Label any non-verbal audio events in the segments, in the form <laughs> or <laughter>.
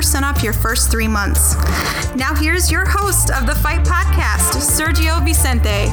off your first three months. Now, here's your host of the Fight Podcast, Sergio Vicente.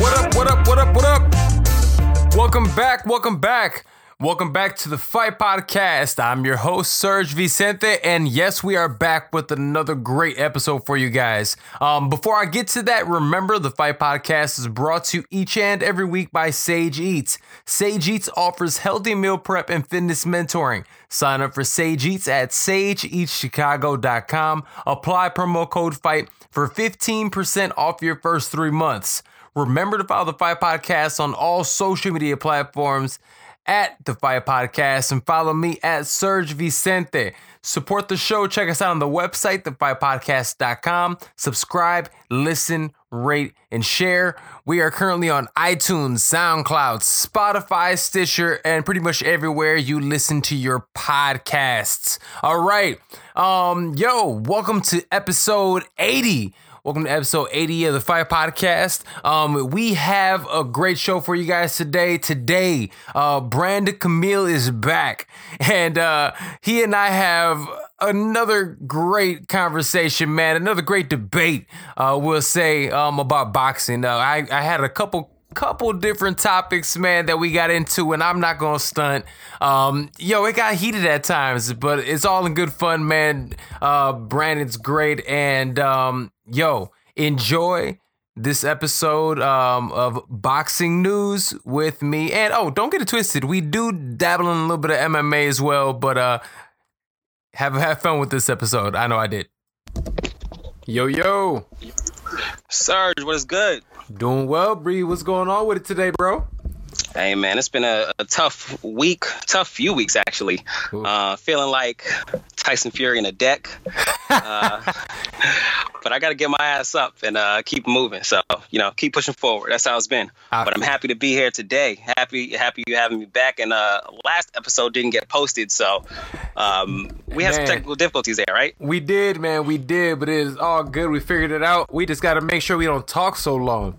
What up, what up, what up, what up? Welcome back, welcome back. Welcome back to the Fight Podcast. I'm your host, Serge Vicente, and yes, we are back with another great episode for you guys. Um, before I get to that, remember the Fight Podcast is brought to you each and every week by Sage Eats. Sage Eats offers healthy meal prep and fitness mentoring. Sign up for Sage Eats at sageeatschicago.com. Apply promo code FIGHT for 15% off your first three months. Remember to follow the Fight Podcast on all social media platforms at the Fight Podcast and follow me at Serge Vicente. Support the show. Check us out on the website, thefightpodcast.com. Subscribe, listen, rate, and share. We are currently on iTunes, SoundCloud, Spotify, Stitcher, and pretty much everywhere you listen to your podcasts. All right. Um, yo, welcome to episode 80 Welcome to episode 80 of the Fight Podcast. Um, we have a great show for you guys today. Today, uh, Brandon Camille is back, and uh, he and I have another great conversation, man. Another great debate, uh, we'll say, um, about boxing. Uh, I, I had a couple couple different topics, man, that we got into, and I'm not gonna stunt. Um, yo, it got heated at times, but it's all in good fun, man. Uh, Brandon's great, and um, yo, enjoy this episode um, of boxing news with me. And oh, don't get it twisted, we do dabble in a little bit of MMA as well, but uh, have have fun with this episode. I know I did. Yo yo. Serge, what is good? Doing well, Bree. What's going on with it today, bro? Hey man, it's been a, a tough week, tough few weeks actually. Uh, feeling like Tyson Fury in a deck, <laughs> uh, <laughs> but I got to get my ass up and uh, keep moving. So you know, keep pushing forward. That's how it's been. But I'm happy to be here today. Happy, happy you having me back. And uh, last episode didn't get posted, so um, we had man, some technical difficulties there, right? We did, man. We did, but it is all good. We figured it out. We just got to make sure we don't talk so long.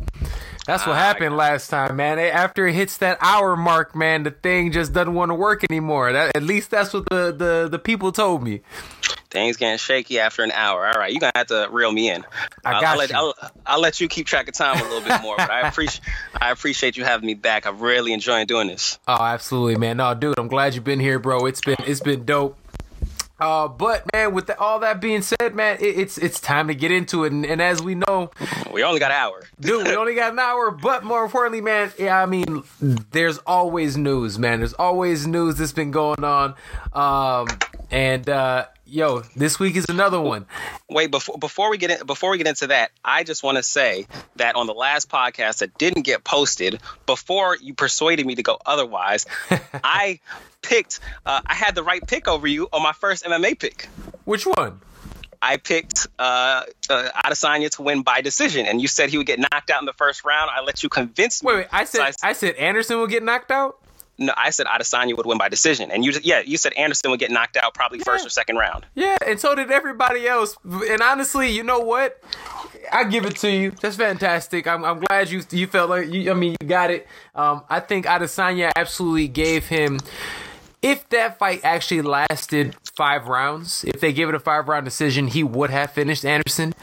That's what uh, happened last time, man. After it hits that hour mark, man, the thing just doesn't want to work anymore. That, at least that's what the, the, the people told me. Things getting shaky after an hour. All right, you're gonna have to reel me in. I got I'll, you. Let, I'll, I'll, let you keep track of time a little bit more. But I <laughs> appreciate I appreciate you having me back. I'm really enjoying doing this. Oh, absolutely, man. No, dude, I'm glad you've been here, bro. It's been it's been dope. Uh, but man, with the, all that being said, man, it, it's it's time to get into it. And, and, as we know, we only got an hour, <laughs> dude. We only got an hour. But more importantly, man, yeah, I mean, there's always news, man. There's always news that's been going on. Um, and uh, yo, this week is another one. Wait, before before we get in, before we get into that, I just want to say that on the last podcast that didn't get posted, before you persuaded me to go otherwise, <laughs> I picked. Uh, I had the right pick over you on my first MMA pick. Which one? I picked uh, uh, Adesanya to win by decision, and you said he would get knocked out in the first round. I let you convince me. Wait, wait I said so I, I, said Anderson will get knocked out. No, I said Adesanya would win by decision, and you yeah you said Anderson would get knocked out probably yeah. first or second round. Yeah, and so did everybody else. And honestly, you know what? I give it to you. That's fantastic. I'm, I'm glad you you felt like you. I mean, you got it. Um, I think Adesanya absolutely gave him if that fight actually lasted five rounds, if they give it a five round decision, he would have finished Anderson.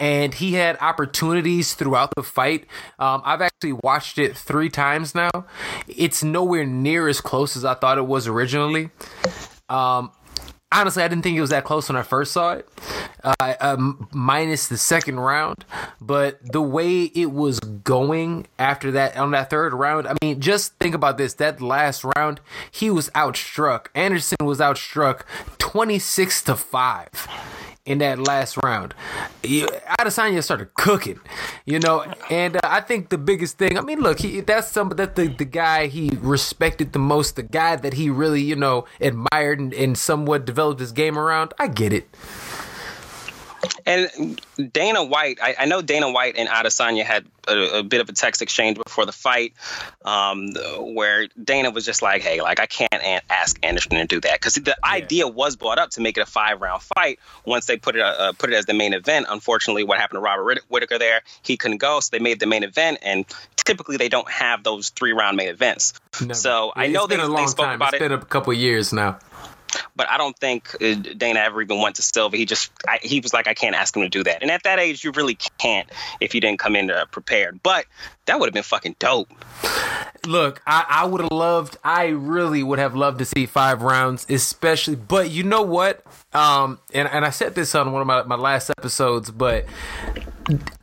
And he had opportunities throughout the fight. Um, I've actually watched it three times now. It's nowhere near as close as I thought it was originally. Um, honestly, I didn't think it was that close when I first saw it, uh, um, minus the second round. But the way it was going after that on that third round, I mean, just think about this: that last round, he was outstruck. Anderson was outstruck twenty six to five in that last round. Adesanya started cooking, you know, and uh, I think the biggest thing. I mean, look, he, that's some that the the guy he respected the most, the guy that he really you know admired and, and somewhat developed his game around. I get it. And Dana White, I, I, know Dana White and Adesanya had a, a, bit of a text exchange before the fight, um, where Dana was just like, "Hey, like I can't ask Anderson to do that," because the yeah. idea was brought up to make it a five round fight. Once they put it uh, put it as the main event, unfortunately, what happened to Robert Whitaker there, he couldn't go, so they made the main event. And typically, they don't have those three round main events. Never. So I know it's been they, a long spoke time. about it's it. been a couple years now but I don't think uh, Dana ever even went to Silva. He just I, he was like, I can't ask him to do that. And at that age, you really can't if you didn't come in uh, prepared. But that would have been fucking dope. Look, I, I would have loved. I really would have loved to see five rounds, especially. But you know what? Um, and and I said this on one of my my last episodes, but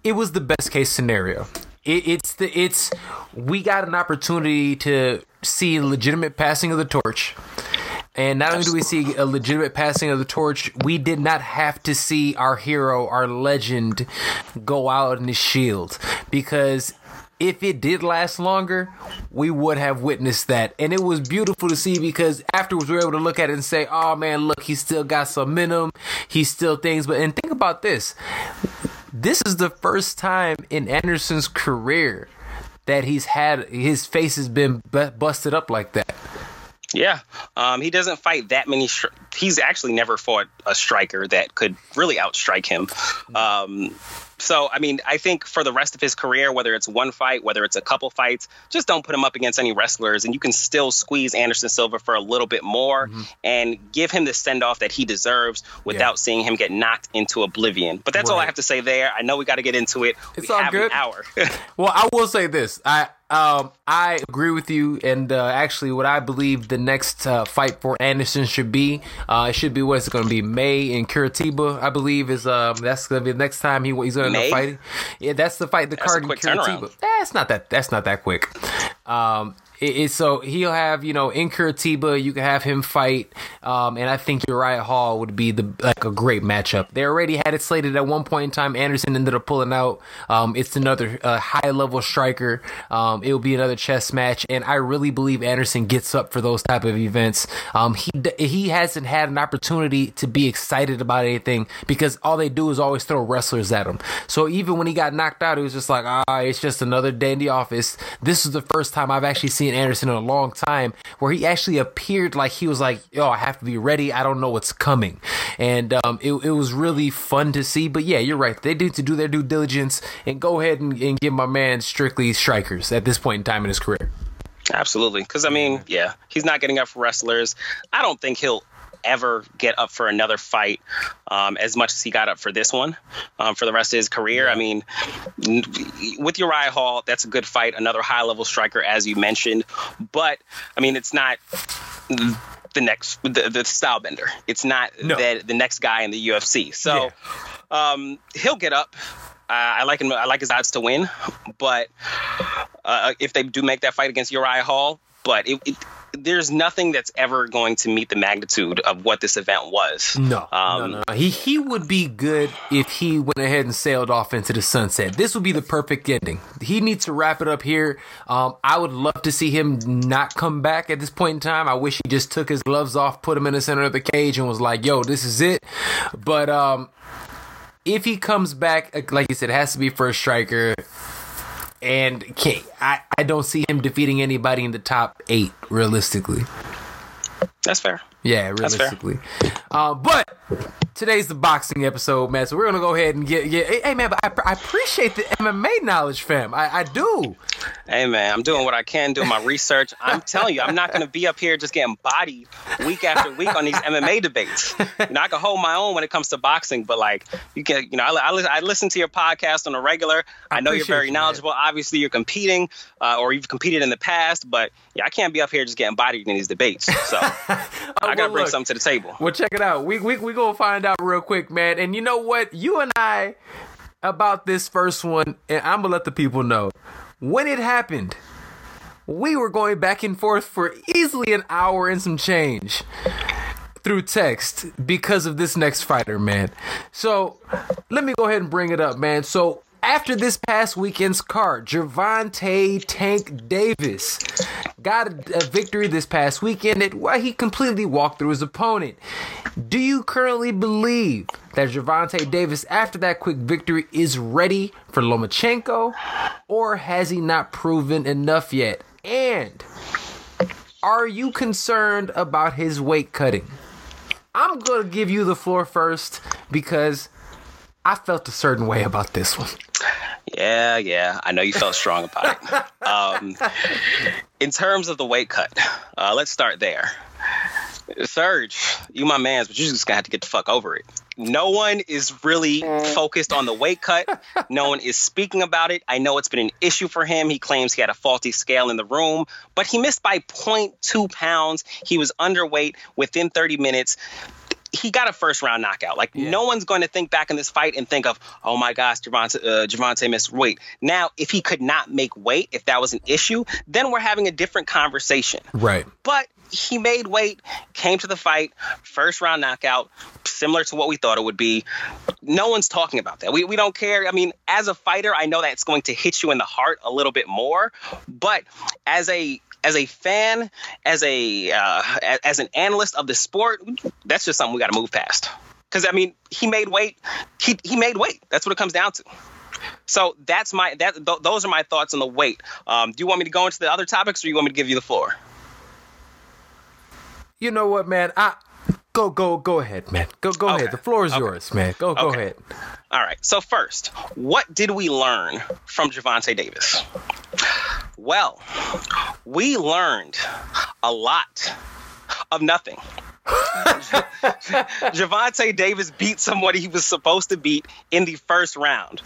it was the best case scenario. It, it's the it's we got an opportunity to see legitimate passing of the torch and not only do we see a legitimate passing of the torch, we did not have to see our hero, our legend, go out in his shield. Because if it did last longer, we would have witnessed that. And it was beautiful to see because afterwards we were able to look at it and say, oh man, look, he still got some minimum. He still things. But and think about this. This is the first time in Anderson's career that he's had his face has been busted up like that. Yeah, um, he doesn't fight that many. Stri- he's actually never fought a striker that could really outstrike him. Um, so, I mean, I think for the rest of his career, whether it's one fight, whether it's a couple fights, just don't put him up against any wrestlers, and you can still squeeze Anderson Silva for a little bit more mm-hmm. and give him the send off that he deserves without yeah. seeing him get knocked into oblivion. But that's right. all I have to say there. I know we got to get into it. It's we all good. hour. <laughs> <laughs> well, I will say this. I um, I agree with you, and uh, actually, what I believe the next uh, fight for Anderson should be, uh, it should be what's going to be May in Curitiba. I believe is um, that's going to be the next time he he's going to fighting. Yeah, that's the fight. The that's card in Curitiba. That's not that. That's not that quick. Um, it, so he'll have you know in Curitiba you can have him fight, um, and I think Uriah Hall would be the like a great matchup. They already had it slated at one point in time. Anderson ended up pulling out. Um, it's another uh, high level striker. Um, it will be another chess match, and I really believe Anderson gets up for those type of events. Um, he he hasn't had an opportunity to be excited about anything because all they do is always throw wrestlers at him. So even when he got knocked out, it was just like ah, it's just another day in the office. This is the first time I've actually seen Anderson in a long time where he actually appeared like he was like, yo, I have to be ready. I don't know what's coming. And um, it, it was really fun to see. But yeah, you're right. They need to do their due diligence and go ahead and, and give my man strictly strikers at this point in time in his career. Absolutely. Because, I mean, yeah, he's not getting up for wrestlers. I don't think he'll ever get up for another fight um, as much as he got up for this one um, for the rest of his career. I mean, with Uriah Hall, that's a good fight, another high level striker, as you mentioned. But, I mean, it's not the next the, the style bender. It's not no. the, the next guy in the UFC. So yeah. um, he'll get up. Uh, I like him. I like his odds to win, but uh, if they do make that fight against Uriah Hall, but it, it, there's nothing that's ever going to meet the magnitude of what this event was. No, um, no, no, He he would be good if he went ahead and sailed off into the sunset. This would be the perfect ending. He needs to wrap it up here. Um, I would love to see him not come back at this point in time. I wish he just took his gloves off, put him in the center of the cage, and was like, "Yo, this is it." But um, if he comes back, like you said, it has to be for a striker and I, I don't see him defeating anybody in the top eight realistically. That's fair. Yeah, realistically. Uh, but today's the boxing episode, man. So we're gonna go ahead and get get. Hey, man, but I, I appreciate the MMA knowledge, fam. I, I do. Hey, man, I'm doing what I can, doing my research. I'm telling you, I'm not gonna be up here just getting bodied week after week on these MMA debates. You know, I can hold my own when it comes to boxing, but like you can, you know, I, I, I listen to your podcast on a regular. I, I know you're very knowledgeable. Man. Obviously, you're competing, uh, or you've competed in the past, but yeah, I can't be up here just getting bodied in these debates. So <laughs> I gotta bring look, something to the table. Well, check it out. We we we gonna find out real quick, man. And you know what? You and I about this first one, and I'm gonna let the people know when it happened. We were going back and forth for easily an hour and some change through text because of this next fighter, man. So let me go ahead and bring it up, man. So after this past weekend's card, Gervonta Tank Davis got a, victory this past weekend at where he completely walked through his opponent. Do you currently believe that Gervonta Davis, after that quick victory, is ready for Lomachenko, or has he not proven enough yet? And are you concerned about his weight cutting? I'm gonna give you the floor first because I felt a certain way about this one. Yeah, yeah. I know you felt strong about it. Um, in terms of the weight cut, uh, let's start there. Serge, you my man's, but you're just gonna have to get the fuck over it. No one is really focused on the weight cut. No one is speaking about it. I know it's been an issue for him. He claims he had a faulty scale in the room, but he missed by 0.2 pounds. He was underweight within 30 minutes he got a first round knockout. Like yeah. no one's going to think back in this fight and think of, oh my gosh, Gervonta, uh, Gervonta missed weight. Now, if he could not make weight, if that was an issue, then we're having a different conversation. Right. But he made weight, came to the fight, first round knockout, similar to what we thought it would be. No one's talking about that. We, we don't care. I mean, as a fighter, I know that's going to hit you in the heart a little bit more, but as a as a fan, as a uh, as an analyst of the sport, that's just something we got to move past. Because I mean, he made weight. He he made weight. That's what it comes down to. So that's my that th- those are my thoughts on the weight. Um, do you want me to go into the other topics, or you want me to give you the floor? You know what, man? I go go go ahead, man. Go go okay. ahead. The floor is okay. yours, man. Go go okay. ahead. All right. So first, what did we learn from Gervonta Davis? Well, we learned a lot of nothing. <laughs> Gervonta Davis beat somebody he was supposed to beat in the first round.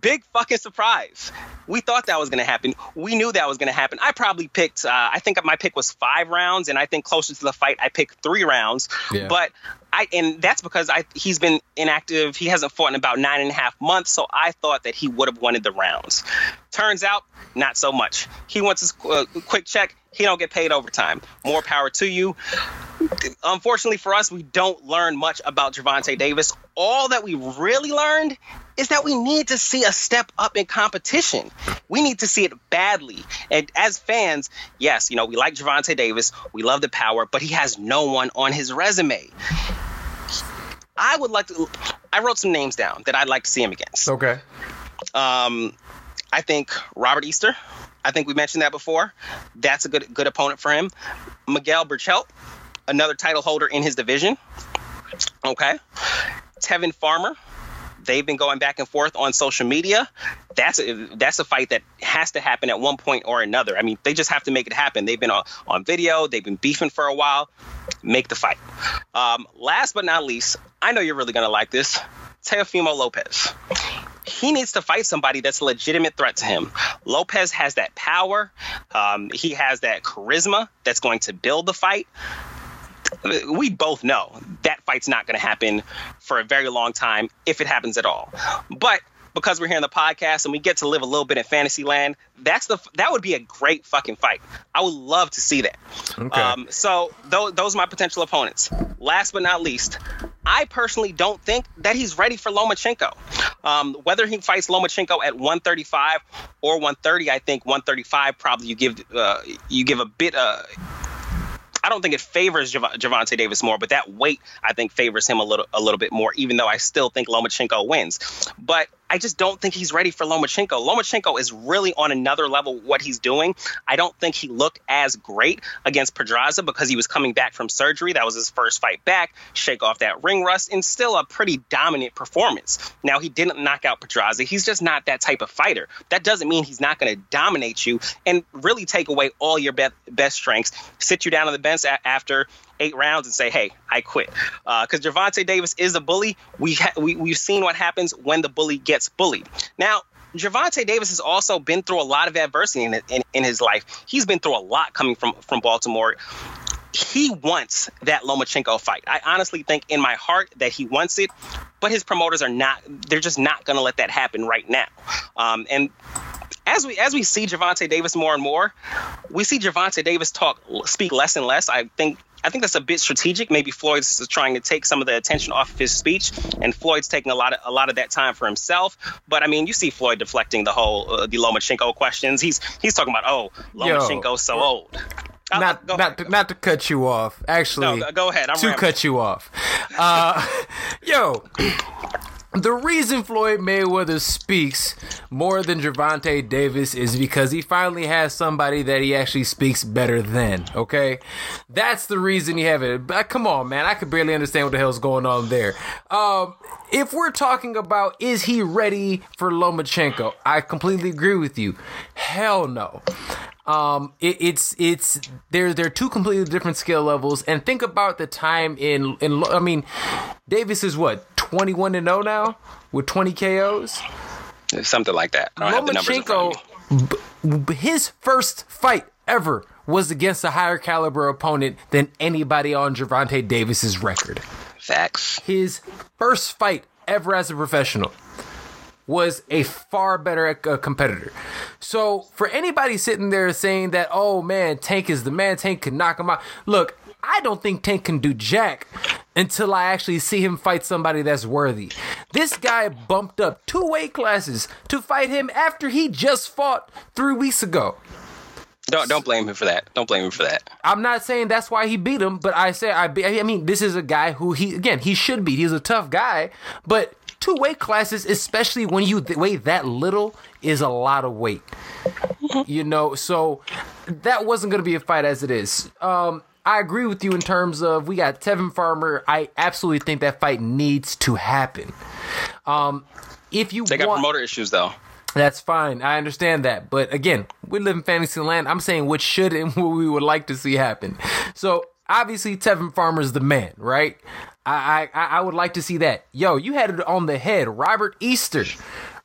Big fucking surprise. We thought that was going to happen. We knew that was going to happen. I probably picked, uh, I think my pick was five rounds, and I think closer to the fight, I picked three rounds. Yeah. But I, and that's because I he's been inactive. He hasn't fought in about nine and a half months, so I thought that he would have wanted the rounds. Turns out, not so much. He wants his uh, quick check. He don't get paid overtime. More power to you. Unfortunately for us, we don't learn much about Gervonta Davis. All that we really learned is that we need to see a step up in competition. We need to see it badly. And as fans, yes, you know, we like Gervonta Davis. We love the power, but he has no one on his resume. I would like to. I wrote some names down that I'd like to see him against. Okay. Um, I think Robert Easter. I think we mentioned that before. That's a good good opponent for him. Miguel Berchelt, another title holder in his division. Okay. Tevin Farmer. They've been going back and forth on social media. That's a, that's a fight that has to happen at one point or another. I mean, they just have to make it happen. They've been on, on video. They've been beefing for a while. Make the fight. Um, last but not least, I know you're really gonna like this. Teofimo Lopez he needs to fight somebody that's a legitimate threat to him. Lopez has that power. Um, he has that charisma that's going to build the fight. We both know that fight's not going to happen for a very long time, if it happens at all. But because we're here in the podcast and we get to live a little bit in fantasy land, that's the that would be a great fucking fight. I would love to see that. Okay. Um, so th- those are my potential opponents. Last but not least, I personally don't think that he's ready for Lomachenko. Um, whether he fights Lomachenko at 135 or 130, I think 135 probably you give uh, you give a bit. Uh, I don't think it favors Jav- Gervonta Davis more, but that weight I think favors him a little a little bit more. Even though I still think Lomachenko wins, but I just don't think he's ready for Lomachenko. Lomachenko is really on another level what he's doing. I don't think he looked as great against Pedraza because he was coming back from surgery. That was his first fight back, shake off that ring rust, and still a pretty dominant performance. Now, he didn't knock out Pedraza. He's just not that type of fighter. That doesn't mean he's not going to dominate you and really take away all your be- best strengths, sit you down on the bench a- after eight rounds and say, "Hey, I quit." Because uh, Gervonta Davis is a bully. We, ha- we we've seen what happens when the bully gets bullied. Now, Gervonta Davis has also been through a lot of adversity in, in, in, his life. He's been through a lot coming from from Baltimore. He wants that Lomachenko fight. I honestly think in my heart that he wants it, but his promoters are not. They're just not going to let that happen right now. Um, and as we as we see Gervonta Davis more and more, we see Gervonta Davis talk speak less and less. I think I think that's a bit strategic. Maybe Floyd's trying to take some of the attention off of his speech, and Floyd's taking a lot of a lot of that time for himself. But I mean, you see Floyd deflecting the whole uh, the Lomachenko questions. He's he's talking about oh Lomachenko's so old. not not to, not to cut you off. Actually, no, go ahead. I'm to rambling. cut you off. Uh, <laughs> yo, the reason Floyd Mayweather speaks more than Gervonta Davis is because he finally has somebody that he actually speaks better than. Okay, that's the reason you have it. But come on, man, I could barely understand what the hell's going on there. Um, if we're talking about is he ready for Lomachenko, I completely agree with you. Hell no. Um, it, it's it's they're they're two completely different skill levels. And think about the time in in I mean, Davis is what twenty one and zero now with twenty KOs. Something like that. I don't have the numbers in front of me. b- his first fight ever was against a higher caliber opponent than anybody on Gervonta Davis's record. Facts. His first fight ever as a professional was a far better uh, competitor. So for anybody sitting there saying that, oh man, Tank is the man, Tank can knock him out. Look, I don't think Tank can do jack until I actually see him fight somebody that's worthy. This guy bumped up two weight classes to fight him after he just fought three weeks ago. Don't don't blame him for that. Don't blame him for that. I'm not saying that's why he beat him, but I say I be, I mean this is a guy who he again he should beat. He's a tough guy, but two weight classes, especially when you weigh that little, is a lot of weight. <laughs> You know, so that wasn't going to be a fight as it is. Um, I agree with you in terms of we got Tevin Farmer. I absolutely think that fight needs to happen. Um, if you They got want, promoter issues though. that's fine. I understand that. But again, we live in fantasy land. I'm saying what should and <laughs> what we would like to see happen. So obviously Tevin Farmer's the man, right? I I, I would like to see that. Yo, you had it on the head. Robert Easter.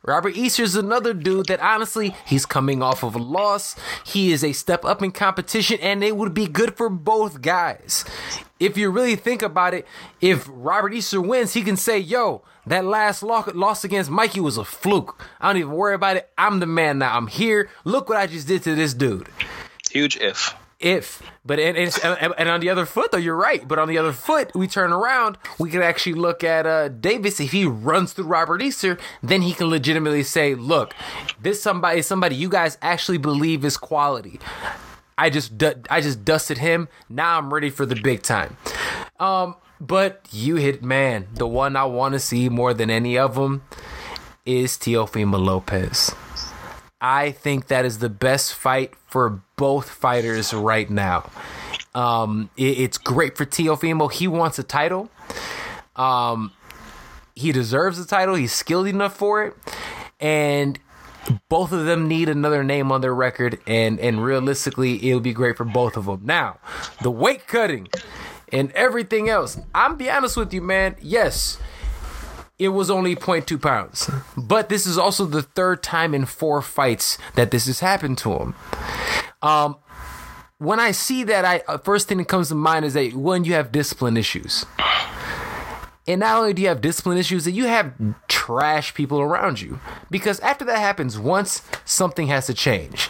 Robert Easter's another dude that honestly, he's coming off of a loss. He is a step up in competition, and it would be good for both guys. If you really think about it, if Robert Easter wins, he can say, yo, that last lo- loss against Mikey was a fluke. I don't even worry about it. I'm the man now. I'm here. Look what I just did to this dude. Huge if. If, but and, and, and on the other foot though, you're right. But on the other foot, we turn around, we can actually look at uh, Davis. If he runs through Robert Easter, then he can legitimately say, "Look, this somebody, is somebody you guys actually believe is quality." I just I just dusted him. Now I'm ready for the big time. Um, but you hit man, the one I want to see more than any of them is Teofimo Lopez. I think that is the best fight for both fighters right now. Um, it- it's great for Teofimo. He wants a title. Um, he deserves the title. He's skilled enough for it, and both of them need another name on their record. And and realistically, it'll be great for both of them. Now, the weight cutting and everything else. I'm be honest with you, man. Yes, it was only 0.2 pounds. But this is also the third time in four fights that this has happened to him. Um, when I see that, I uh, first thing that comes to mind is that one, you have discipline issues, and not only do you have discipline issues, that you have trash people around you. Because after that happens once, something has to change.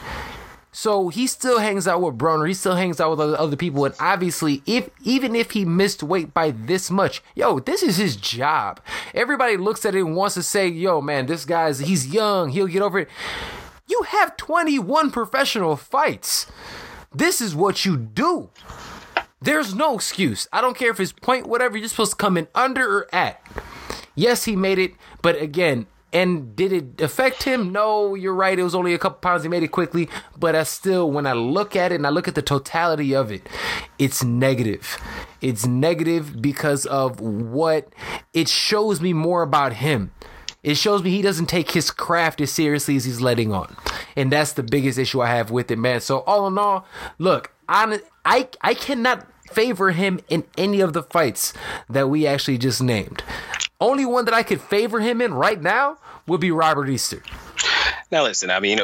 So he still hangs out with Broner. He still hangs out with other, people. And obviously, if even if he missed weight by this much, yo, this is his job. Everybody looks at it and wants to say, yo, man, this guy's he's young. He'll get over it. You have 21 professional fights. This is what you do. There's no excuse. I don't care if it's point whatever. You're supposed to come in under or at. Yes, he made it, but again, And did it affect him? No, you're right. It was only a couple pounds. He made it quickly, but I still, when I look at it and I look at the totality of it, it's negative. It's negative because of what it shows me more about him. It shows me he doesn't take his craft as seriously as he's letting on. And that's the biggest issue I have with it, man. So all in all, look, I I, I cannot favor him in any of the fights that we actually just named. Only one that I could favor him in right now would be Robert Easter. Now, listen, I mean,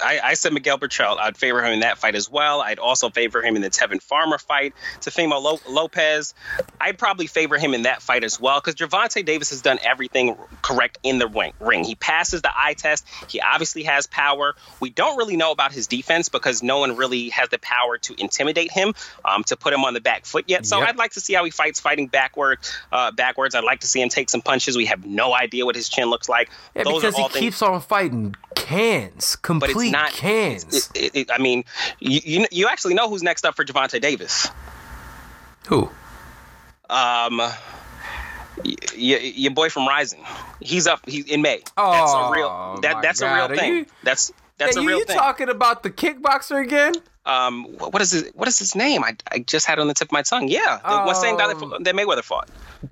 I, I said Miguel Berchelt. I'd favor him in that fight as well. I'd also favor him in the Tevin Farmer fight. Teofimo Lopez, I'd probably favor him in that fight as well because Gervonta Davis has done everything correct in the ring. He passes the eye test. He obviously has power. We don't really know about his defense because no one really has the power to intimidate him, um, to put him on the back foot yet. So yep. I'd like to see how he fights fighting backward, uh, backwards. I'd like to see him take some punches. We have no idea what his chin looks like. Yeah, Those because he things- keeps on fighting cans, complete but it's not, cans. It, it, I mean, you, you, you actually know who's next up for Gervonta Davis. Who? Um, y- y- your boy from RIZIN. He's up. He's in May. Oh, that's a real. That, that's God. a real thing. You, that's that's hey, a real you thing. talking about the kickboxer again? Um, what is his what is his name? I, I just had it on the tip of my tongue. Yeah, the oh. same guy that, um, that Mayweather fought.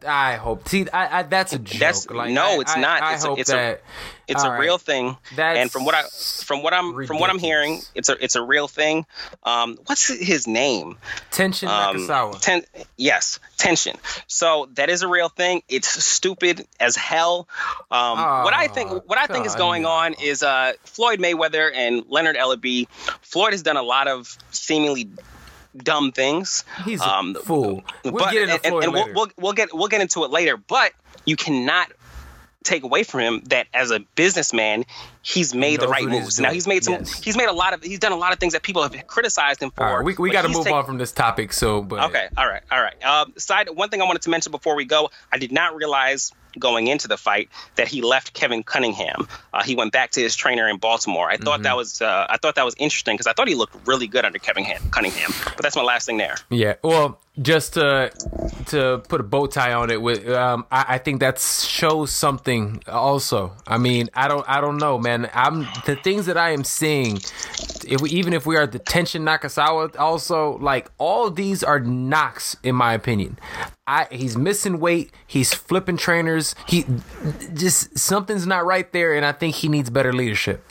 I hope. See, I, I, that's a joke. That's, like, no, it's not. I, it's a, it's that, a it's a real thing. That's and from what I from what I'm ridiculous. from what I'm hearing, it's a it's a real thing. Um, what's his name? Tenshin um, Nakazawa. Ten, yes, tension. So that is a real thing. It's stupid as hell. Um, oh, what I think what I think is going on is uh, Floyd Mayweather and Leonard Ellerbe. Floyd has done a lot of seemingly dumb things. He's a um, fool. We'll but, get into and, and. We'll, we'll, we'll get we'll get into it later. But you cannot take away from him that as a businessman, he's made the right moves. Now he's made some. Yes. He's made a lot of. He's done a lot of things that people have criticized him for. Right, we we got to move take, on from this topic. So, but okay, all right, all right. Um, side one thing I wanted to mention before we go, I did not realize going into the fight that he left Kevin Cunningham. Uh, he went back to his trainer in Baltimore. I thought Mm-hmm. that was uh, I thought that was interesting because I thought he looked really good under Kevin Ham- Cunningham. But that's my last thing there. Yeah, well, just to to put a bow tie on it, with um, I, I think that shows something. Also, I mean, I don't, I don't know, man. I'm the things that I am seeing. If we, even if we are the Tenshin Nakasawa, also like all these are knocks in my opinion. I he's missing weight. He's flipping trainers. He just something's not right there, and I think he needs better leadership.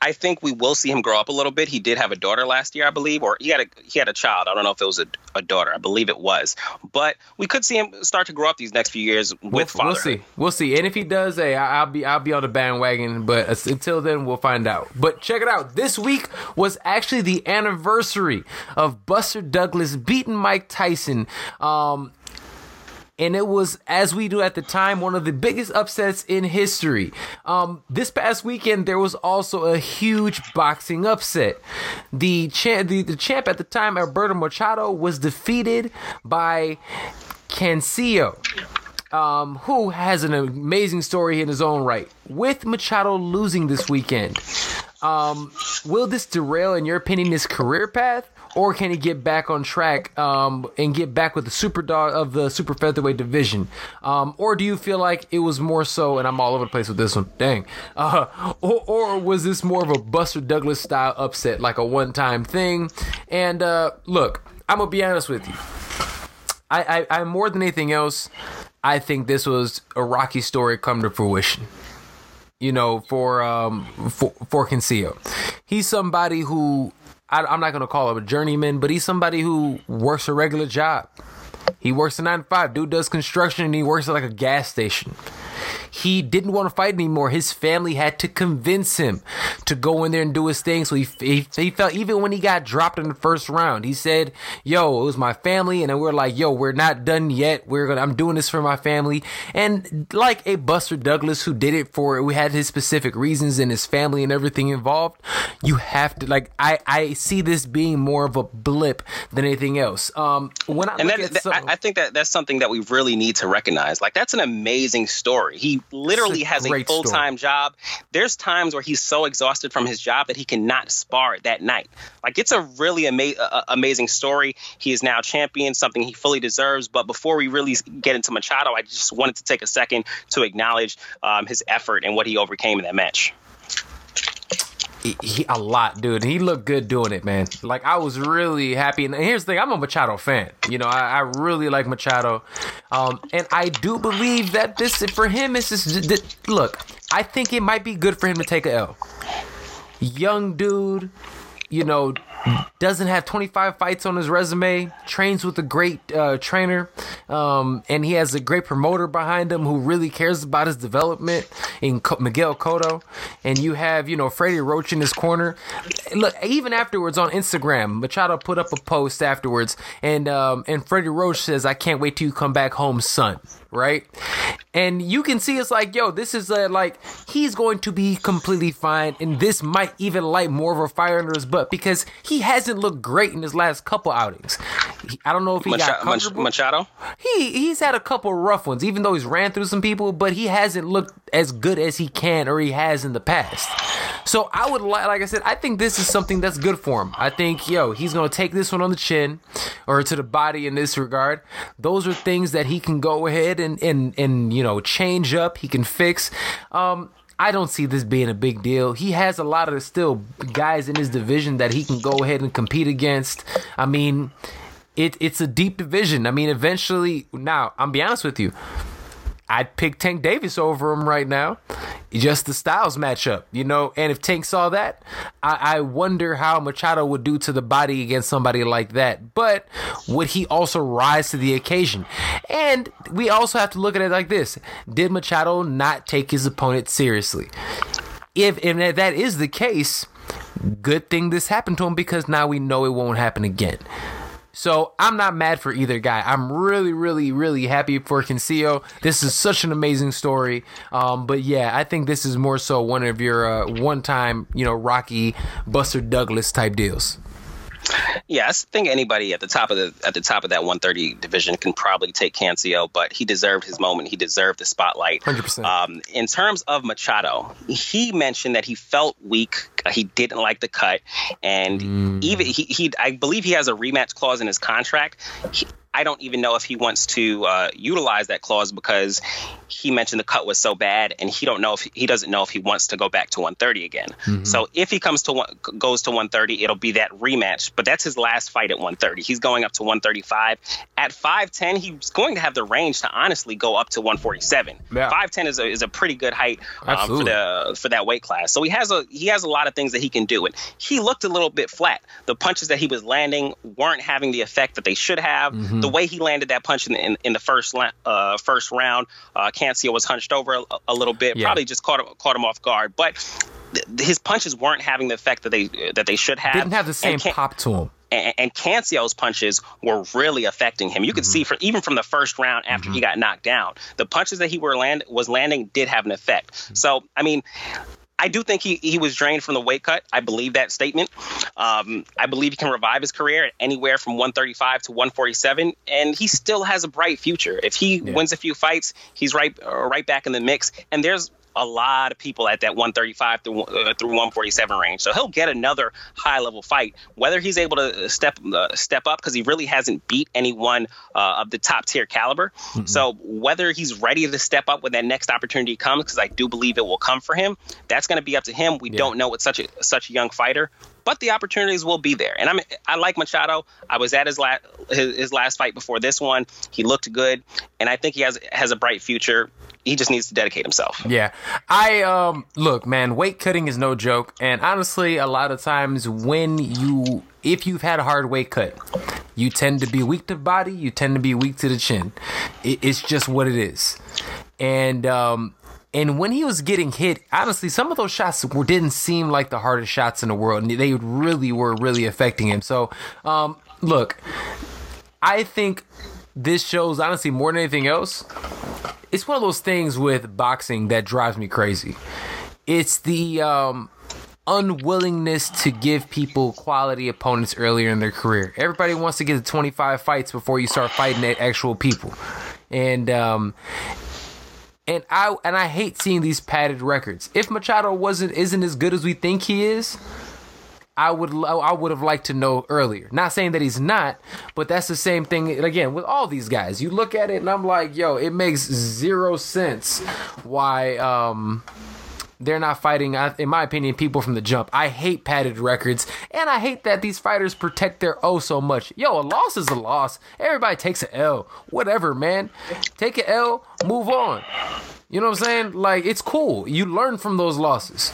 I think we will see him grow up a little bit. He did have a daughter last year, I believe, or he had a he had a child. I don't know if it was a, a daughter. I believe it was, but we could see him start to grow up these next few years with we'll, fatherhood. We'll see. We'll see. And if he does, hey, I'll be I'll be on the bandwagon. But until then, we'll find out. But check it out. This week was actually the anniversary of Buster Douglas beating Mike Tyson. Um, and it was as we do at the time one of the biggest upsets in history. Um, this past weekend there was also a huge boxing upset. The champ the, the champ at the time alberto machado was defeated by Cancio um, who has an amazing story in his own right. With machado losing this weekend um, will this derail in your opinion his career path or can he get back on track um, and get back with the super dog of the super featherweight division? Um, or do you feel like it was more so, and I'm all over the place with this one, dang, uh, <laughs> or, or was this more of a Buster Douglas style upset, like a one time thing? And uh, look, I'm gonna be honest with you. I, I, I more than anything else, I think this was a Rocky story come to fruition you know, for um for for Cancio. He's somebody who I, I'm not gonna call him a journeyman, but he's somebody who works a regular job. He works a nine to five. Dude does construction and he works at like a gas station. He didn't want to fight anymore. His family had to convince him to go in there and do his thing. So he, he, he felt, even when he got dropped in the first round, he said, Yo, it was my family. And then we are like, Yo, we're not done yet. We're going to, I'm doing this for my family. And like a Buster Douglas who did it for, we had his specific reasons and his family and everything involved. You have to, like, I, I see this being more of a blip than anything else. Um, when I and look that, at that- some- I think that that's something that we really need to recognize. Like that's an amazing story. He he literally has a full time job. There's times where he's so exhausted from his job that he cannot spar that night. Like it's a really ama- uh, amazing story. He is now champion, something he fully deserves. But before we really get into Machado, I just wanted to take a second to acknowledge um, his effort and what he overcame in that match. He, he, a lot, dude. He looked good doing it, man. Like I was really happy. And here's the thing: I'm a Machado fan. You know, I, I really like Machado, um, and I do believe that this for him is just look. I think it might be good for him to take a L. Young dude, you know, doesn't have 25 fights on his resume, trains with a great uh, trainer, um, and he has a great promoter behind him who really cares about his development in Miguel Cotto. And you have, you know, Freddie Roach in his corner. Look, even afterwards on Instagram, Machado put up a post afterwards, and um, and Freddie Roach says, "I can't wait till you come back home, son." Right, and you can see it's like, yo, this is a, like he's going to be completely fine, and this might even light more of a fire under his butt because he hasn't looked great in his last couple outings. He, I don't know if he got comfortable. Machado. He he's had a couple rough ones, even though he's ran through some people, but he hasn't looked as good as he can or he has in the past. So I would like, like I said, I think this is something that's good for him. I think yo, he's gonna take this one on the chin or to the body in this regard. Those are things that he can go ahead and and and you know change up. He can fix. Um, I don't see this being a big deal. He has a lot of still guys in his division that he can go ahead and compete against. I mean, it, it's a deep division. I mean, eventually, now, I'm be honest with you. I'd pick Tank Davis over him right now. Just the styles matchup, you know. And if Tank saw that, I, I, wonder how Machado would do to the body against somebody like that. But would he also rise to the occasion? And we also have to look at it like this: Did Machado not take his opponent seriously? If if that is the case, good thing this happened to him because now we know it won't happen again. So I'm not mad for either guy. I'm really, really, really happy for Cancio. This is such an amazing story. Um, but yeah, I think this is more so one of your uh, one-time, you know, Rocky Buster Douglas type deals. Yeah, I think anybody at the top of the at the top of that 130 division can probably take Cancio, but he deserved his moment. He deserved the spotlight. 100%. Um, in terms of Machado, he mentioned that he felt weak. He didn't like the cut, and mm. even he, he I believe he has a rematch clause in his contract. He, I don't even know if he wants to uh, utilize that clause because he mentioned the cut was so bad, and he don't know if he doesn't know if he wants to go back to 130 again. Mm-hmm. So if he comes to one, goes to 130, it'll be that rematch. But that's his last fight at 130. He's going up to 135 at 5'10. He's going to have the range to honestly go up to 147. Yeah. 5'10 is a, is a pretty good height um, for the for that weight class. So he has a he has a lot of things that he can do. And he looked a little bit flat. The punches that he was landing weren't having the effect that they should have. Mm-hmm. The the way he landed that punch in, in, in the first uh, first round, uh, Cancio was hunched over a, a little bit, yeah. probably just caught him, caught him off guard. But th- his punches weren't having the effect that they that they should have. Didn't have the same Can- pop to him. And, and Cancio's punches were really affecting him. You could mm-hmm. see from even from the first round after mm-hmm. he got knocked down, the punches that he were land was landing did have an effect. Mm-hmm. So I mean, I do think he, he was drained from the weight cut. I believe that statement. Um, I believe he can revive his career at anywhere from 135 to 147, and he still has a bright future. If he yeah. wins a few fights, he's right uh, right back in the mix. And there's a lot of people at that 135 through, uh, through 147 range. So he'll get another high level fight. Whether he's able to step uh, step up because he really hasn't beat anyone uh, of the top tier caliber. Mm-hmm. So whether he's ready to step up when that next opportunity comes, because I do believe it will come for him, that's going to be up to him. We yeah. don't know with such a such a young fighter but the opportunities will be there. And I'm I like Machado. I was at his last his, his, last fight before this one. He looked good, and I think he has has a bright future. He just needs to dedicate himself. Yeah, I um look, man. Weight cutting is no joke, and honestly, a lot of times when you if you've had a hard weight cut, you tend to be weak to the body. You tend to be weak to the chin. It, it's just what it is. And um, and when he was getting hit, honestly, some of those shots were, didn't seem like the hardest shots in the world. And they really were really affecting him. So, um, look, I think this shows, honestly, more than anything else, it's one of those things with boxing that drives me crazy. It's the um, unwillingness to give people quality opponents earlier in their career. Everybody wants to get to 25 fights before you start fighting at actual people. And um, And I and I hate seeing these padded records. If Machado wasn't isn't as good as we think he is, I would I would have liked to know earlier. Not saying that he's not, but that's the same thing again with all these guys. You look at it and I'm like, yo, it makes zero sense why um they're not fighting in my opinion people from the jump. I hate padded records and i hate that these fighters protect their o so much. Yo a loss is a loss. Everybody takes an l. Whatever man. Take an l move on. You know what i'm saying? Like it's cool. You learn from those losses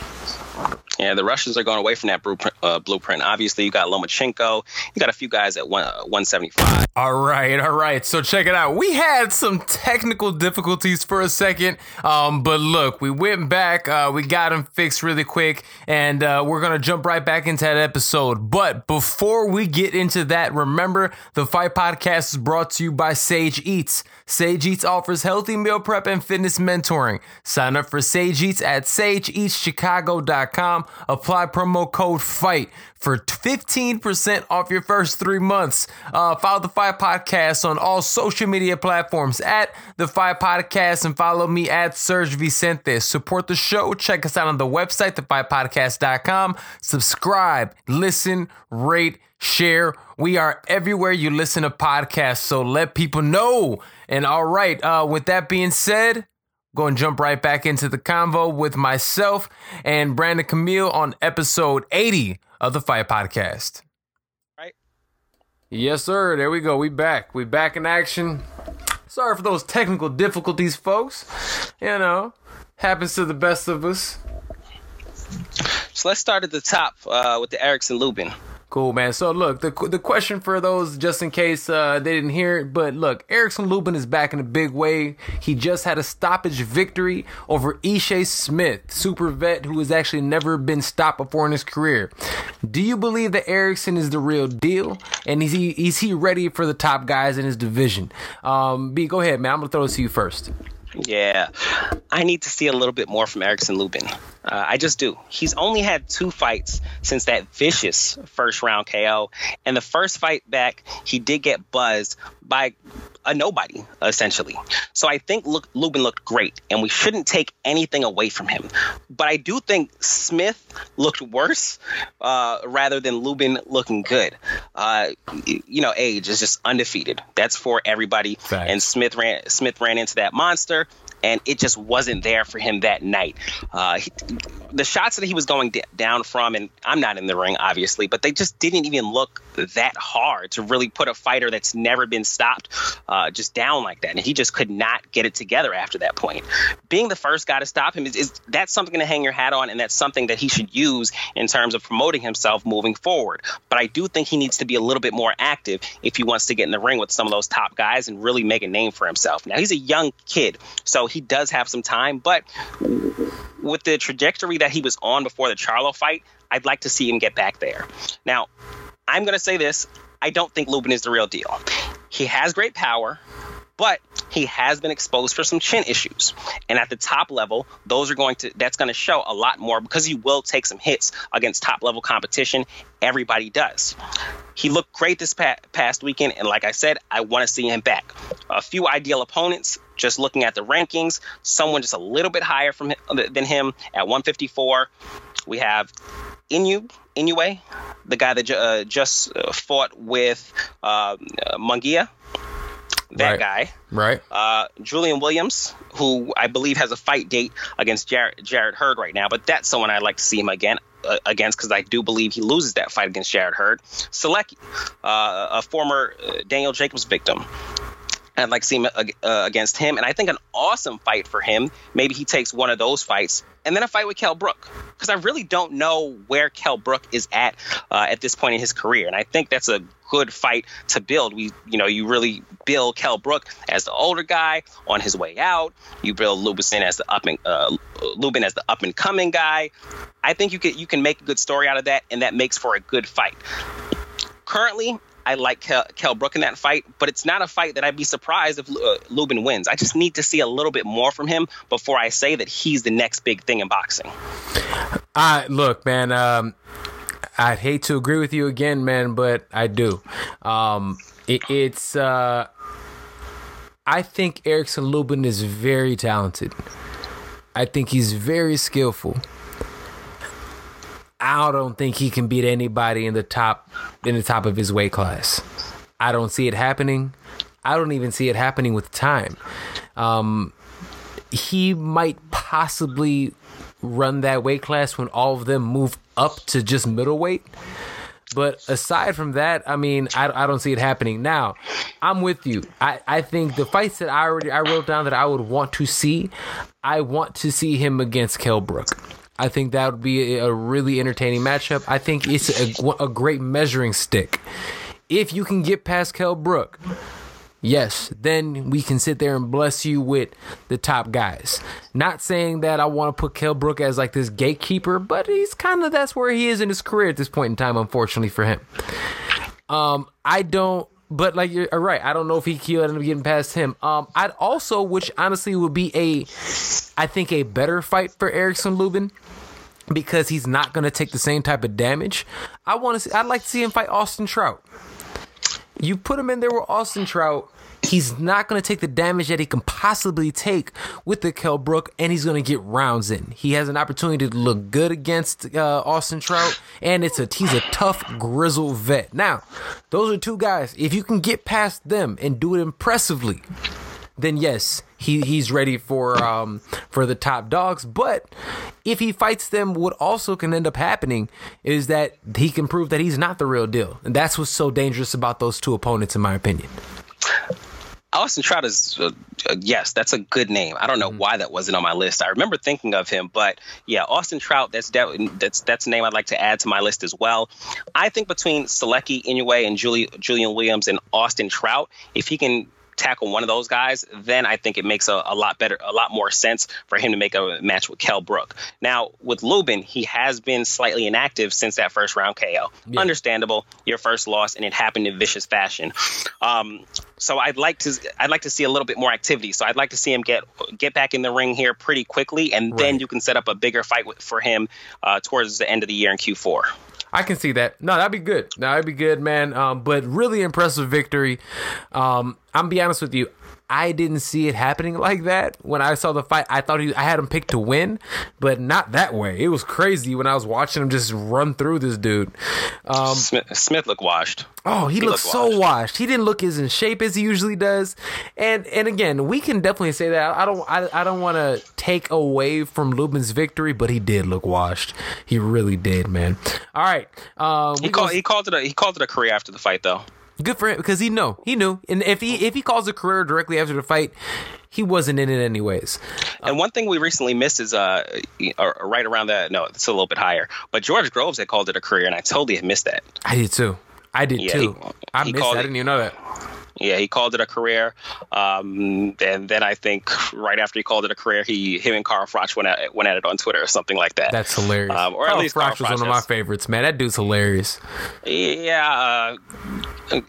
yeah, the Russians are going away from that blueprint. Uh, blueprint. Obviously, you got Lomachenko. You got a few guys at one, uh, 175. All right, all right. So check it out. We had some technical difficulties for a second, um, but look, we went back. Uh, we got them fixed really quick, and uh, we're gonna jump right back into that episode. But before we get into that, remember the Fight Podcast is brought to you by Sage Eats. Sage Eats offers healthy meal prep and fitness mentoring. Sign up for Sage Eats at SageEatsChicago.com. Apply promo code FIGHT for 15% off your first three months. Uh, follow the Fight Podcast on all social media platforms at the Fight Podcast and follow me at Serge Vicente. Support the show. Check us out on the website, thefightpodcast.com. Subscribe, listen, rate, share. We are everywhere you listen to podcasts, so let people know. And all right, uh, with that being said, Going to jump right back into the convo with myself and Brandon Camille on episode 80 of the Fight Podcast. Right. Yes, sir. There we go. We back. We back in action. Sorry for those technical difficulties, folks. You know, happens to the best of us. So let's start at the top uh, with the Erickson Lubin. Cool, man. So look, the the question for those just in case uh, they didn't hear it, but look, Erickson Lubin is back in a big way. He just had a stoppage victory over Ishe Smith, super vet who has actually never been stopped before in his career. Do you believe that Erickson is the real deal? And is he is he ready for the top guys in his division? Um, B, go ahead, man. I'm gonna throw this to you first. Yeah, I need to see a little bit more from Erickson Lubin. Uh, I just do. He's only had two fights since that vicious first round KO. And the first fight back, he did get buzzed by a nobody, essentially. So I think look, Lubin looked great, and we shouldn't take anything away from him. But I do think Smith looked worse uh, rather than Lubin looking good. Uh, you know, age is just undefeated. That's for everybody. Thanks. And Smith ran Smith ran into that monster and it just wasn't there for him that night. Uh, he, the shots that he was going d- down from, and I'm not in the ring, obviously, but they just didn't even look that hard to really put a fighter that's never been stopped uh, just down like that. And he just could not get it together after that point. Being the first guy to stop him is, is that's something to hang your hat on, and that's something that he should use in terms of promoting himself moving forward. But I do think he needs to be a little bit more active if he wants to get in the ring with some of those top guys and really make a name for himself. Now he's a young kid, so he does have some time, but with the trajectory that he was on before the Charlo fight, I'd like to see him get back there. Now, I'm going to say this I don't think Lubin is the real deal. He has great power, but he has been exposed for some chin issues. And at the top level, those are going to that's going to show a lot more because he will take some hits against top level competition. Everybody does. He looked great this past weekend, and like I said, I want to see him back. A few ideal opponents. Just looking at the rankings, someone just a little bit higher from than him at 154. We have Inu Inoue, the guy that uh, just uh, fought with uh, Munguia that right. guy. Right. Uh, Julian Williams, who I believe has a fight date against Jared, Jarrett Hurd right now, but that's someone I'd like to see him again uh, against because I do believe he loses that fight against Jarrett Hurd. Sulecki, uh, a former uh, Daniel Jacobs victim. I'd like to see him uh, against him, and I think an awesome fight for him. Maybe he takes one of those fights, and then a fight with Kell Brook, because I really don't know where Kell Brook is at uh, at this point in his career, and I think that's a good fight to build. We, you know, you really build Kell Brook as the older guy on his way out. You build Lubin as the up and uh, Lubin as the up and coming guy. I think you can you can make a good story out of that, and that makes for a good fight. Currently, I like Kel, Kell Brook in that fight, but it's not a fight that I'd be surprised if uh, Lubin wins. I just need to see a little bit more from him before I say that he's the next big thing in boxing. Uh, look, man, um, I'd hate to agree with you again, man, but I do. Um, it, it's. Uh, I think Erickson Lubin is very talented. I think he's very skillful. I don't think he can beat anybody in the top in the top of his weight class. I don't see it happening. I don't even see it happening with time. Um, he might possibly run that weight class when all of them move up to just middleweight. But aside from that, I mean, I, I don't see it happening. Now, I'm with you. I, I think the fights that I already I wrote down that I would want to see, I want to see him against Kell Brook. I think that would be a really entertaining matchup. I think it's a, a great measuring stick. If you can get past Kell Brook, yes, then we can sit there and bless you with the top guys. Not saying that I want to put Kell Brook as like this gatekeeper, but he's kind of that's where he is in his career at this point in time, unfortunately for him. Um, I don't but like you're right, I don't know if he could end up getting past him. Um, I'd also, which honestly would be a, I think a better fight for Erickson Lubin because he's not going to take the same type of damage. I want to see. I'd like to see him fight Austin Trout. You put him in there with Austin Trout. He's not going to take the damage that he can possibly take with the Kell Brook, and he's going to get rounds in. He has an opportunity to look good against uh, Austin Trout, and it's a he's a tough, grizzled vet. Now, those are two guys. If you can get past them and do it impressively, then yes, he he's ready for um for the top dogs. But if he fights them, what also can end up happening is that he can prove that he's not the real deal, and that's what's so dangerous about those two opponents, in my opinion. Austin Trout is uh, yes, that's a good name. I don't know mm-hmm. why that wasn't on my list. I remember thinking of him, but yeah, Austin Trout. That's that's that's a name I'd like to add to my list as well. I think between Sulecki Inoue and Julie, Julian Williams and Austin Trout, if he can tackle one of those guys, then I think it makes a, a, lot better, a lot more sense for him to make a match with Kell Brook. Now, with Lubin, he has been slightly inactive since that first round KO. Yeah. Understandable, your first loss, and it happened in vicious fashion. Um, so I'd like to, I'd like to see a little bit more activity. So I'd like to see him get get back in the ring here pretty quickly, and right. then you can set up a bigger fight with, for him uh, towards the end of the year in Q4. I can see that. No, that'd be good. No, that'd be good, man. Um, but really impressive victory. Um, I'm be honest with you. I didn't see it happening like that when I saw the fight. I thought he, I had him picked to win, but not that way. It was crazy when I was watching him just run through this dude. Um, Smith, Smith looked washed. Oh, he, he looked, looked so washed. washed. He didn't look as in shape as he usually does. And and again, we can definitely say that. I don't I, I don't want to take away from Lubin's victory, but he did look washed. He really did, man. All right. Um, he called he called it a he called it a career after the fight though. Good for him because he know he knew, and if he if he calls a career directly after the fight, he wasn't in it anyways. And one thing we recently missed is uh, right around that. No, it's a little bit higher. But George Groves had called it a career, and I totally had missed that. I did too. I did yeah, too. He, I he missed. That. I didn't even know that. Yeah, he called it a career. Um, and then I think right after he called it a career, he him and Carl Froch went at, went at it on Twitter or something like that. That's hilarious. Um, or Carl at least Froch was one of my favorites, man. That dude's hilarious. Yeah, uh,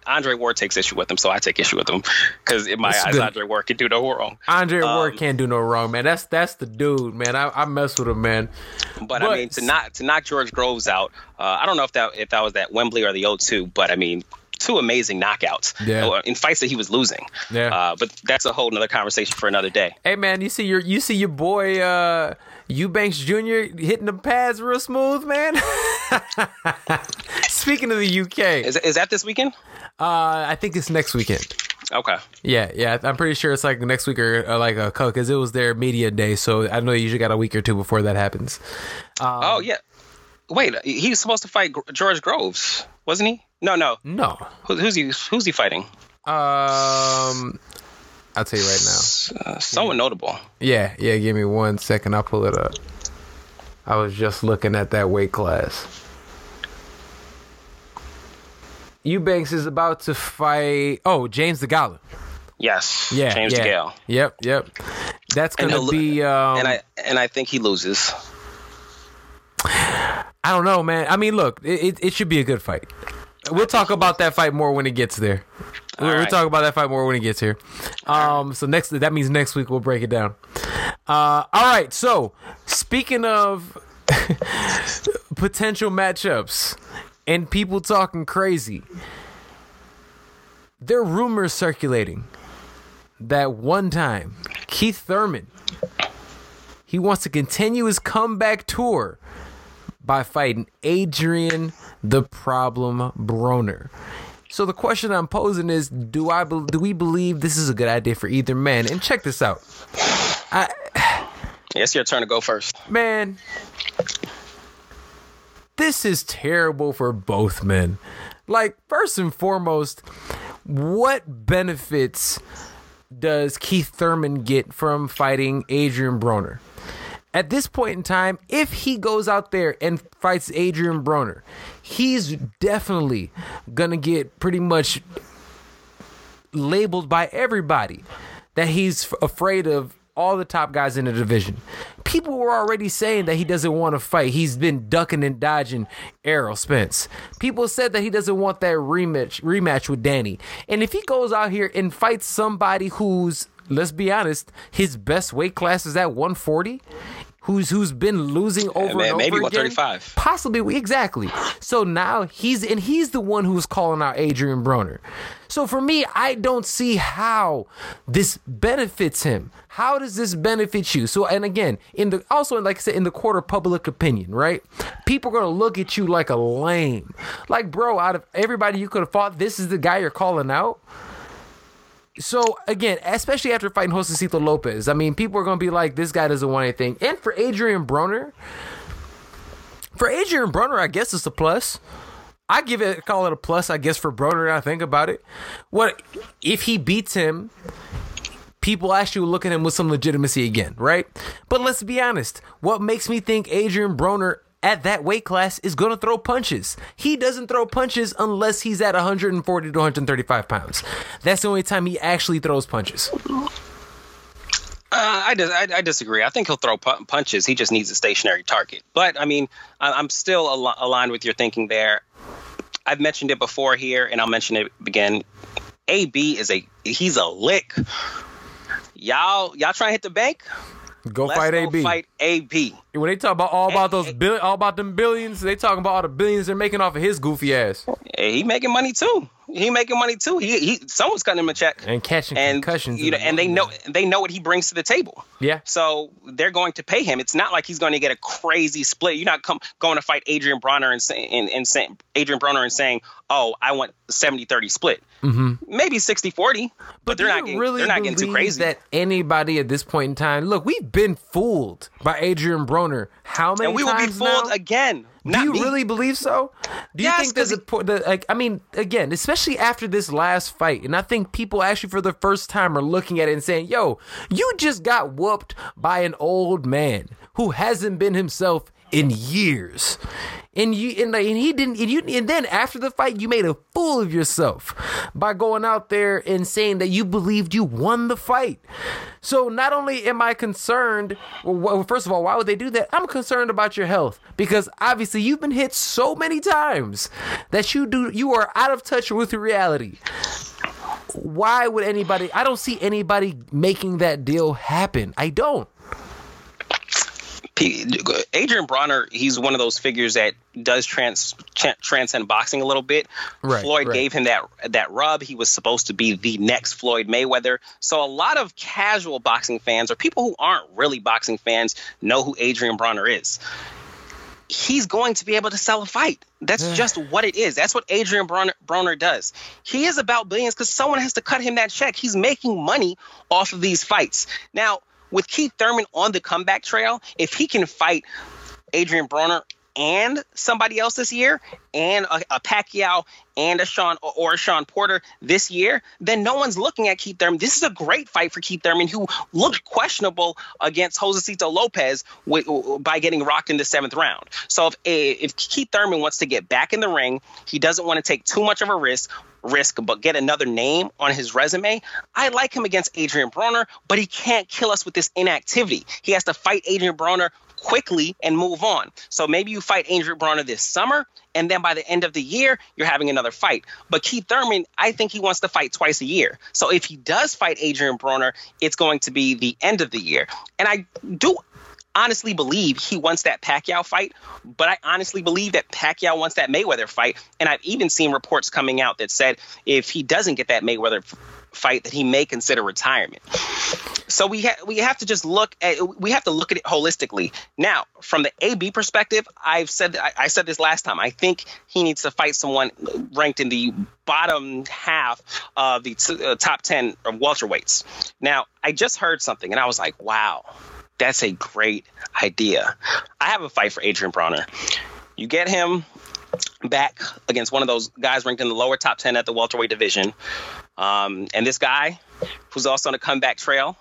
Andre Ward takes issue with him, so I take issue with him because in my eyes, good. Andre Ward can do no wrong. Andre um, Ward can't do no wrong, man. That's that's the dude, man. I, I mess with him, man. But, but, I mean, to knock to knock George Groves out, uh, I don't know if that if that was that Wembley or the O2, but I mean, two amazing knockouts yeah. in fights that he was losing. Yeah. Uh, but that's a whole nother conversation for another day. Hey man, you see your you see your boy uh Eubanks Jr. hitting the pads real smooth, man. <laughs> Speaking of the UK, is is that this weekend? Uh, I think it's next weekend. Okay. Yeah, yeah. I'm pretty sure it's like next week or, or like a because it was their media day, so I know you usually got a week or two before that happens. Um, oh yeah. Wait, he's supposed to fight George Groves, wasn't he? No, no, no. Who, who's he? Who's he fighting? Um, I'll tell you right now. Uh, someone notable. Yeah, yeah. Give me one second. I'll pull it up. I was just looking at that weight class. Eubanks is about to fight. Oh, James the DeGale. Yes. Yeah. James yeah. DeGale. Yep. Yep. That's gonna be. Um, and I and I think he loses. I don't know, man. I mean, look, it, it should be a good fight. We'll talk about that fight more when it gets there. We'll, right. about that fight more when it gets here. Um, so next, that means next week we'll break it down. Uh, all right. So speaking of <laughs> potential matchups and people talking crazy, there are rumors circulating that one time, Keith Thurman, he wants to continue his comeback tour by fighting Adrian the Problem Broner. So the question I'm posing is, do I be- do we believe this is a good idea for either man? And check this out, I It's your turn to go first. man, this is terrible for both men. Like first and foremost, what benefits does Keith Thurman get from fighting Adrian Broner? At this point in time, if he goes out there and fights Adrian Broner, he's definitely gonna get pretty much labeled by everybody that he's afraid of all the top guys in the division. People were already saying that he doesn't want to fight. He's been ducking and dodging Errol Spence. People said that he doesn't want that rematch rematch with Danny. And if he goes out here and fights somebody who's let's be honest, his best weight class is at 140, who's who's been losing over man, and maybe over again, 135. Possibly, exactly. So now he's and he's the one who's calling out Adrian Broner. So for me, I don't see how this benefits him. How does this benefit you? So and again, in the also like I said, in the court of public opinion, right? People are gonna look at you like a lame. Like, bro, out of everybody you could have fought, this is the guy you're calling out. So again, especially after fighting Josesito Lopez, I mean, people are gonna be like, this guy doesn't want anything. And for Adrian Broner, for Adrian Broner, I guess it's a plus. I give it call it a plus, I guess, for Broner. I think about it. What if he beats him? People actually will look at him with some legitimacy again, right? But let's be honest. What makes me think Adrian Broner at that weight class is going to throw punches? He doesn't throw punches unless he's at 140 to 135 pounds. That's the only time he actually throws punches. Uh, I, dis- I, I disagree. I think he'll throw pu- punches. He just needs a stationary target. But I mean, I, I'm still al- aligned with your thinking there. I've mentioned it before here, and I'll mention it again. AB is a he's a lick. Y'all, y'all trying to hit the bank? Go Let's fight go AB. fight AB. When they talk about all about those bill, all about them billions, they talking about all the billions they're making off of his goofy ass Hey, he making money too. He making money too. He, he someone's cutting him a check. and catching and concussions. you know, and they know they know what he brings to the table. Yeah. So they're going to pay him. It's not like he's going to get a crazy split. You're not come, going to fight Adrian Broner and saying and, and saying Adrian Broner and saying, "Oh, I want 70-30 split." Mm-hmm. Maybe 60-40, but, they're not getting really they're not getting too crazy. That anybody at this point in time, look, we've been fooled by Adrian Broner. How many and we will be fooled now? again. Do you me. really believe so? Do you Yes, think there's a po- the, like? I mean, again, especially after this last fight, and I think people actually for the first time are looking at it and saying, "Yo, you just got whooped by an old man who hasn't been himself in years." And you and, like, and he didn't and you and then after the fight you made a fool of yourself by going out there and saying that you believed you won the fight. So not only am I concerned, well, first of all, why would they do that? I'm concerned about your health because obviously you've been hit so many times that you do you are out of touch with reality. Why would anybody? I don't see anybody making that deal happen. I don't. Adrian Broner, he's one of those figures that does trans, tra- transcend boxing a little bit. Right, Floyd right. gave him that that rub. He was supposed to be the next Floyd Mayweather. So a lot of casual boxing fans or people who aren't really boxing fans know who Adrian Broner is. He's going to be able to sell a fight. That's just what it is. That's what Adrian Bronner, Broner does. He is about billions because someone has to cut him that check. He's making money off of these fights. Now, with Keith Thurman on the comeback trail, if he can fight Adrian Broner and somebody else this year, and a, a Pacquiao and a Shawn or, a Shawn Porter this year, then no one's looking at Keith Thurman. This is a great fight for Keith Thurman, who looked questionable against Josesito Lopez by getting rocked in the seventh round. So if if Keith Thurman wants to get back in the ring, he doesn't want to take too much of a risk risk but get another name on his resume. I like him against Adrian Broner, but he can't kill us with this inactivity. He has to fight Adrian Broner quickly and move on. So maybe you fight Adrian Broner this summer, and then by the end of the year, you're having another fight. But Keith Thurman, I think he wants to fight twice a year. So if he does fight Adrian Broner, it's going to be the end of the year. And I do honestly believe he wants that Pacquiao fight, but I honestly believe that Pacquiao wants that Mayweather fight. And I've even seen reports coming out that said if he doesn't get that Mayweather fight that he may consider retirement. So we ha- we have to just look at we have to look at it holistically. Now, from the AB perspective, I've said I, I said this last time. I think he needs to fight someone ranked in the bottom half of the t- uh, top ten of welterweights. Now, I just heard something and I was like, wow, that's a great idea. I have a fight for Adrian Broner. You get him back against one of those guys ranked in the lower top 10 at the welterweight division. Um, and this guy, who's also on a comeback trail,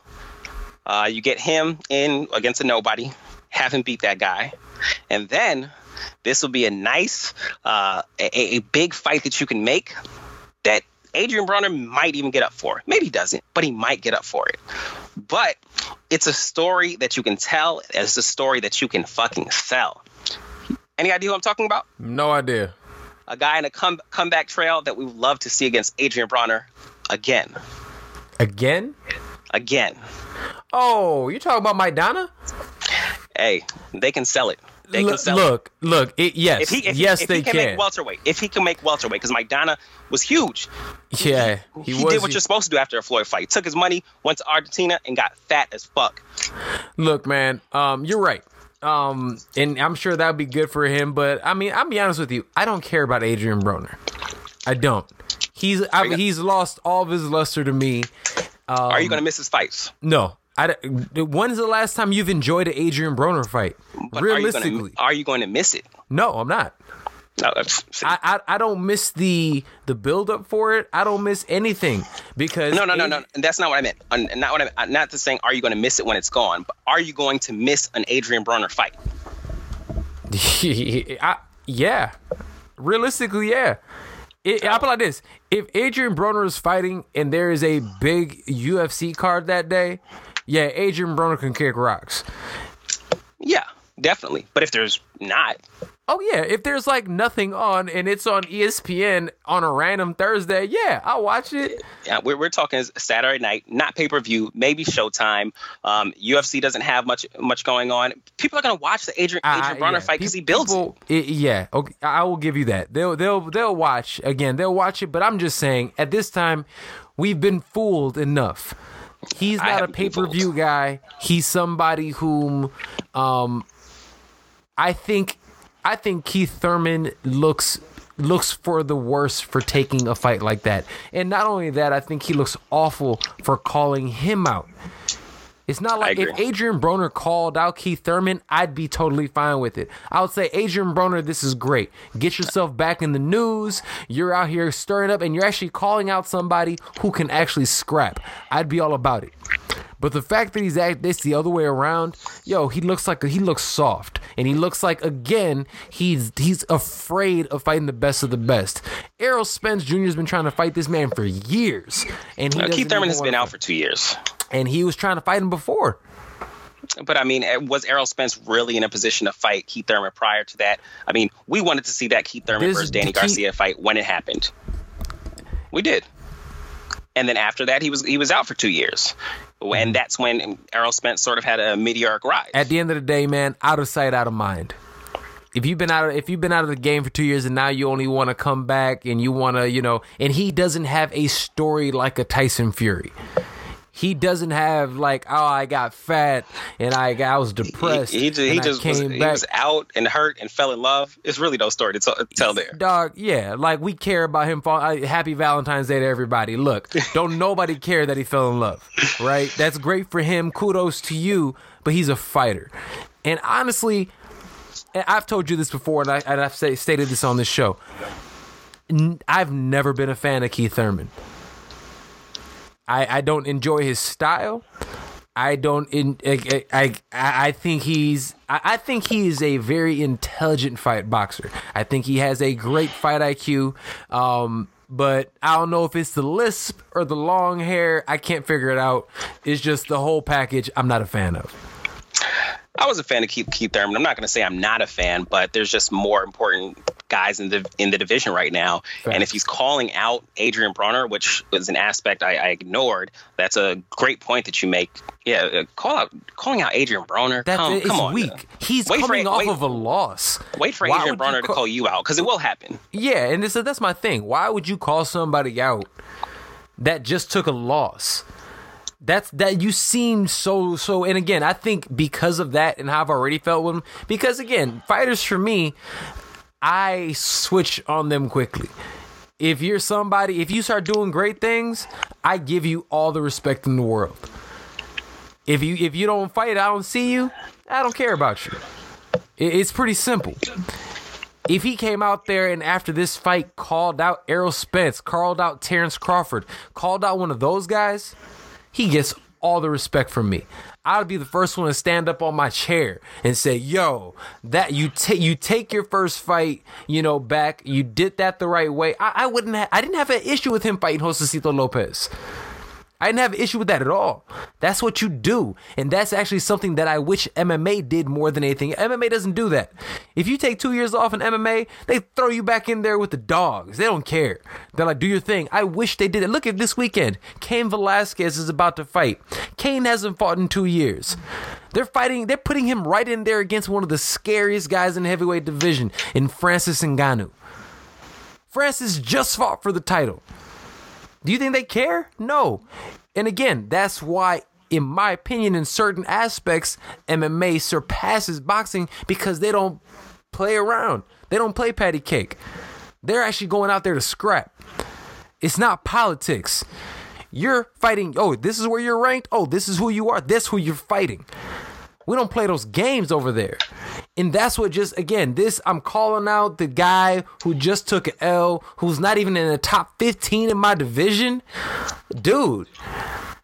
uh, you get him in against a nobody, have him beat that guy. And then this will be a nice, uh, a, a big fight that you can make that Adrian Broner might even get up for. It. Maybe he doesn't, but he might get up for it. But it's a story that you can tell. It's a story that you can fucking sell. Any idea who I'm talking about? No idea. A guy in a come, comeback trail that we would love to see against Adrian Broner again. Again? Again. Oh, you talking about Maidana? Hey, they can sell it. They can look, sell look, look. It, yes, If he, if, yes, if they he can, can. make welterweight, if he can make welterweight, because Maidana was huge. yeah, He, he, was. did what you're supposed to do after a Floyd fight. Took his money, went to Argentina, and got fat as fuck. Look, man, um, you're right. Um, and I'm sure that would be good for him. But I mean, I'll be honest with you. I don't care about Adrian Broner. I don't. He's I, he's lost all of his luster to me. Are Um, you going to miss his fights? No. I, when's the last time you've enjoyed an Adrian Broner fight? But are you Realistically, gonna, are you going to miss it? no, I'm not. No, that's- I, I I don't miss the the build up for it. I don't miss anything because no, no, no, no. That's not what I meant. Uh, Not what I meant. Not to saying, are you going to miss it when it's gone? But are you going to miss an Adrian Broner fight? <laughs> I, yeah, realistically, yeah. It, I put like this: If Adrian Broner is fighting and there is a big UFC card that day, yeah, Adrian Broner can kick rocks. Yeah, definitely. But if there's not, Oh yeah, if there's like nothing on and it's on ESPN on a random Thursday, yeah, I'll watch it. yeah, we're, we're talking Saturday night, not pay per view, maybe Showtime. Um, UFC doesn't have much much going on. People are going to watch the Adrian, Adrian I- Broner yeah, fight because he builds it. people- it, Yeah, okay, I will give you that. They'll they'll they'll watch again. They'll watch it, but I'm just saying at this time we've been fooled enough. He's not a pay per view guy. He's somebody whom, um, I think, I think Keith Thurman looks looks for the worst for taking a fight like that. And not only that, I think he looks awful for calling him out. It's not like if. Adrian Broner called out Keith Thurman, I'd be totally fine with it. I would say, Adrian Broner, this is great. Get yourself back in the news. You're out here stirring up, and you're actually calling out somebody who can actually scrap. I'd be all about it. But the fact that he's act this the other way around, yo, he looks like he looks soft, and he looks like again he's he's afraid of fighting the best of the best. Errol Spence Jr. has been trying to fight this man for years, and he Uh, Keith Thurman has been out for two years. And he was trying to fight him before. But I mean, eh, was Errol Spence really in a position to fight Keith Thurman prior to that? I mean, we wanted to see that Keith Thurman This- versus Danny Garcia fight when it happened. We did. And then after that, he was he was out for two years, and that's when Errol Spence sort of had a meteoric rise. At the end of the day, man, out of sight, out of mind. If you've been out of if you've been out of the game for two years and now you only want to come back and you want to, you know, and he doesn't have a story like a Tyson Fury. He doesn't have like, oh, I got fat and I got, I was depressed. he, he just, he just was, he was out and hurt and fell in love. It's really no story to t- tell there. Dog, yeah, like we care about him. Fall, uh, happy Valentine's Day to everybody. Look, <laughs> don't nobody care that he fell in love, right? That's great for him. Kudos to you, but he's a fighter. And honestly, and I've told you this before, and, I, and I've say, stated this on this show. N- I've never been a fan of Keith Thurman. I, I don't enjoy his style. I don't in I I, I think he's I, I think he is a very intelligent fight boxer. I think he has a great fight IQ. Um but I don't know if it's the lisp or the long hair. I can't figure it out. It's just the whole package I'm not a fan of. I was a fan of Keith, Keith Thurman. I'm not going to say I'm not a fan, but there's just more important guys in the in the division right now. And if he's calling out Adrian Broner, which was an aspect I, I ignored, that's a great point that you make. Yeah, uh, call out calling out Adrian Broner. That come, is come on, weak. He's Wait for coming it- off wait- of a loss. Wait for Why Adrian Broner to call- you out because it will happen. Yeah, and this, that's my thing. Why would you call somebody out that just took a loss. That's that you seem so so and again, I think because of that and how I've already felt with him, because again, fighters for me, I switch on them quickly. If you're somebody, if you start doing great things, I give you all the respect in the world. If you if you don't fight, I don't see you, I don't care about you. It's pretty simple. If he came out there and after this fight called out Errol Spence, called out Terrence Crawford, called out one of those guys, he gets all the respect from me. I would be the first one to stand up on my chair and say, "Yo, that you take you take your first fight, you know, back. You did that the right way." I, I wouldn't. Ha- I didn't have an issue with him fighting Josesito Lopez. I didn't have an issue with that at all. That's what you do. And that's actually something that I wish MMA did more than anything. MMA doesn't do that. If you take two years off in MMA, they throw you back in there with the dogs. They don't care. They're like, do your thing. I wish they did it. Look at this weekend. Cain Velasquez is about to fight. Cain hasn't fought in two years. They're fighting, they're putting him right in there against one of the scariest guys in the heavyweight division in Francis Ngannou. Francis just fought for the title. Do you think they care? No. And again, that's why, in my opinion, in certain aspects, MMA surpasses boxing because they don't play around. They don't play patty cake. They're actually going out there to scrap. It's not politics. You're fighting. Oh, this is where you're ranked. Oh, this is who you are. That's who you're fighting. We don't play those games over there. And that's what just again, this I'm calling out the guy who just took an L, who's not even in the top 15 in my division. Dude,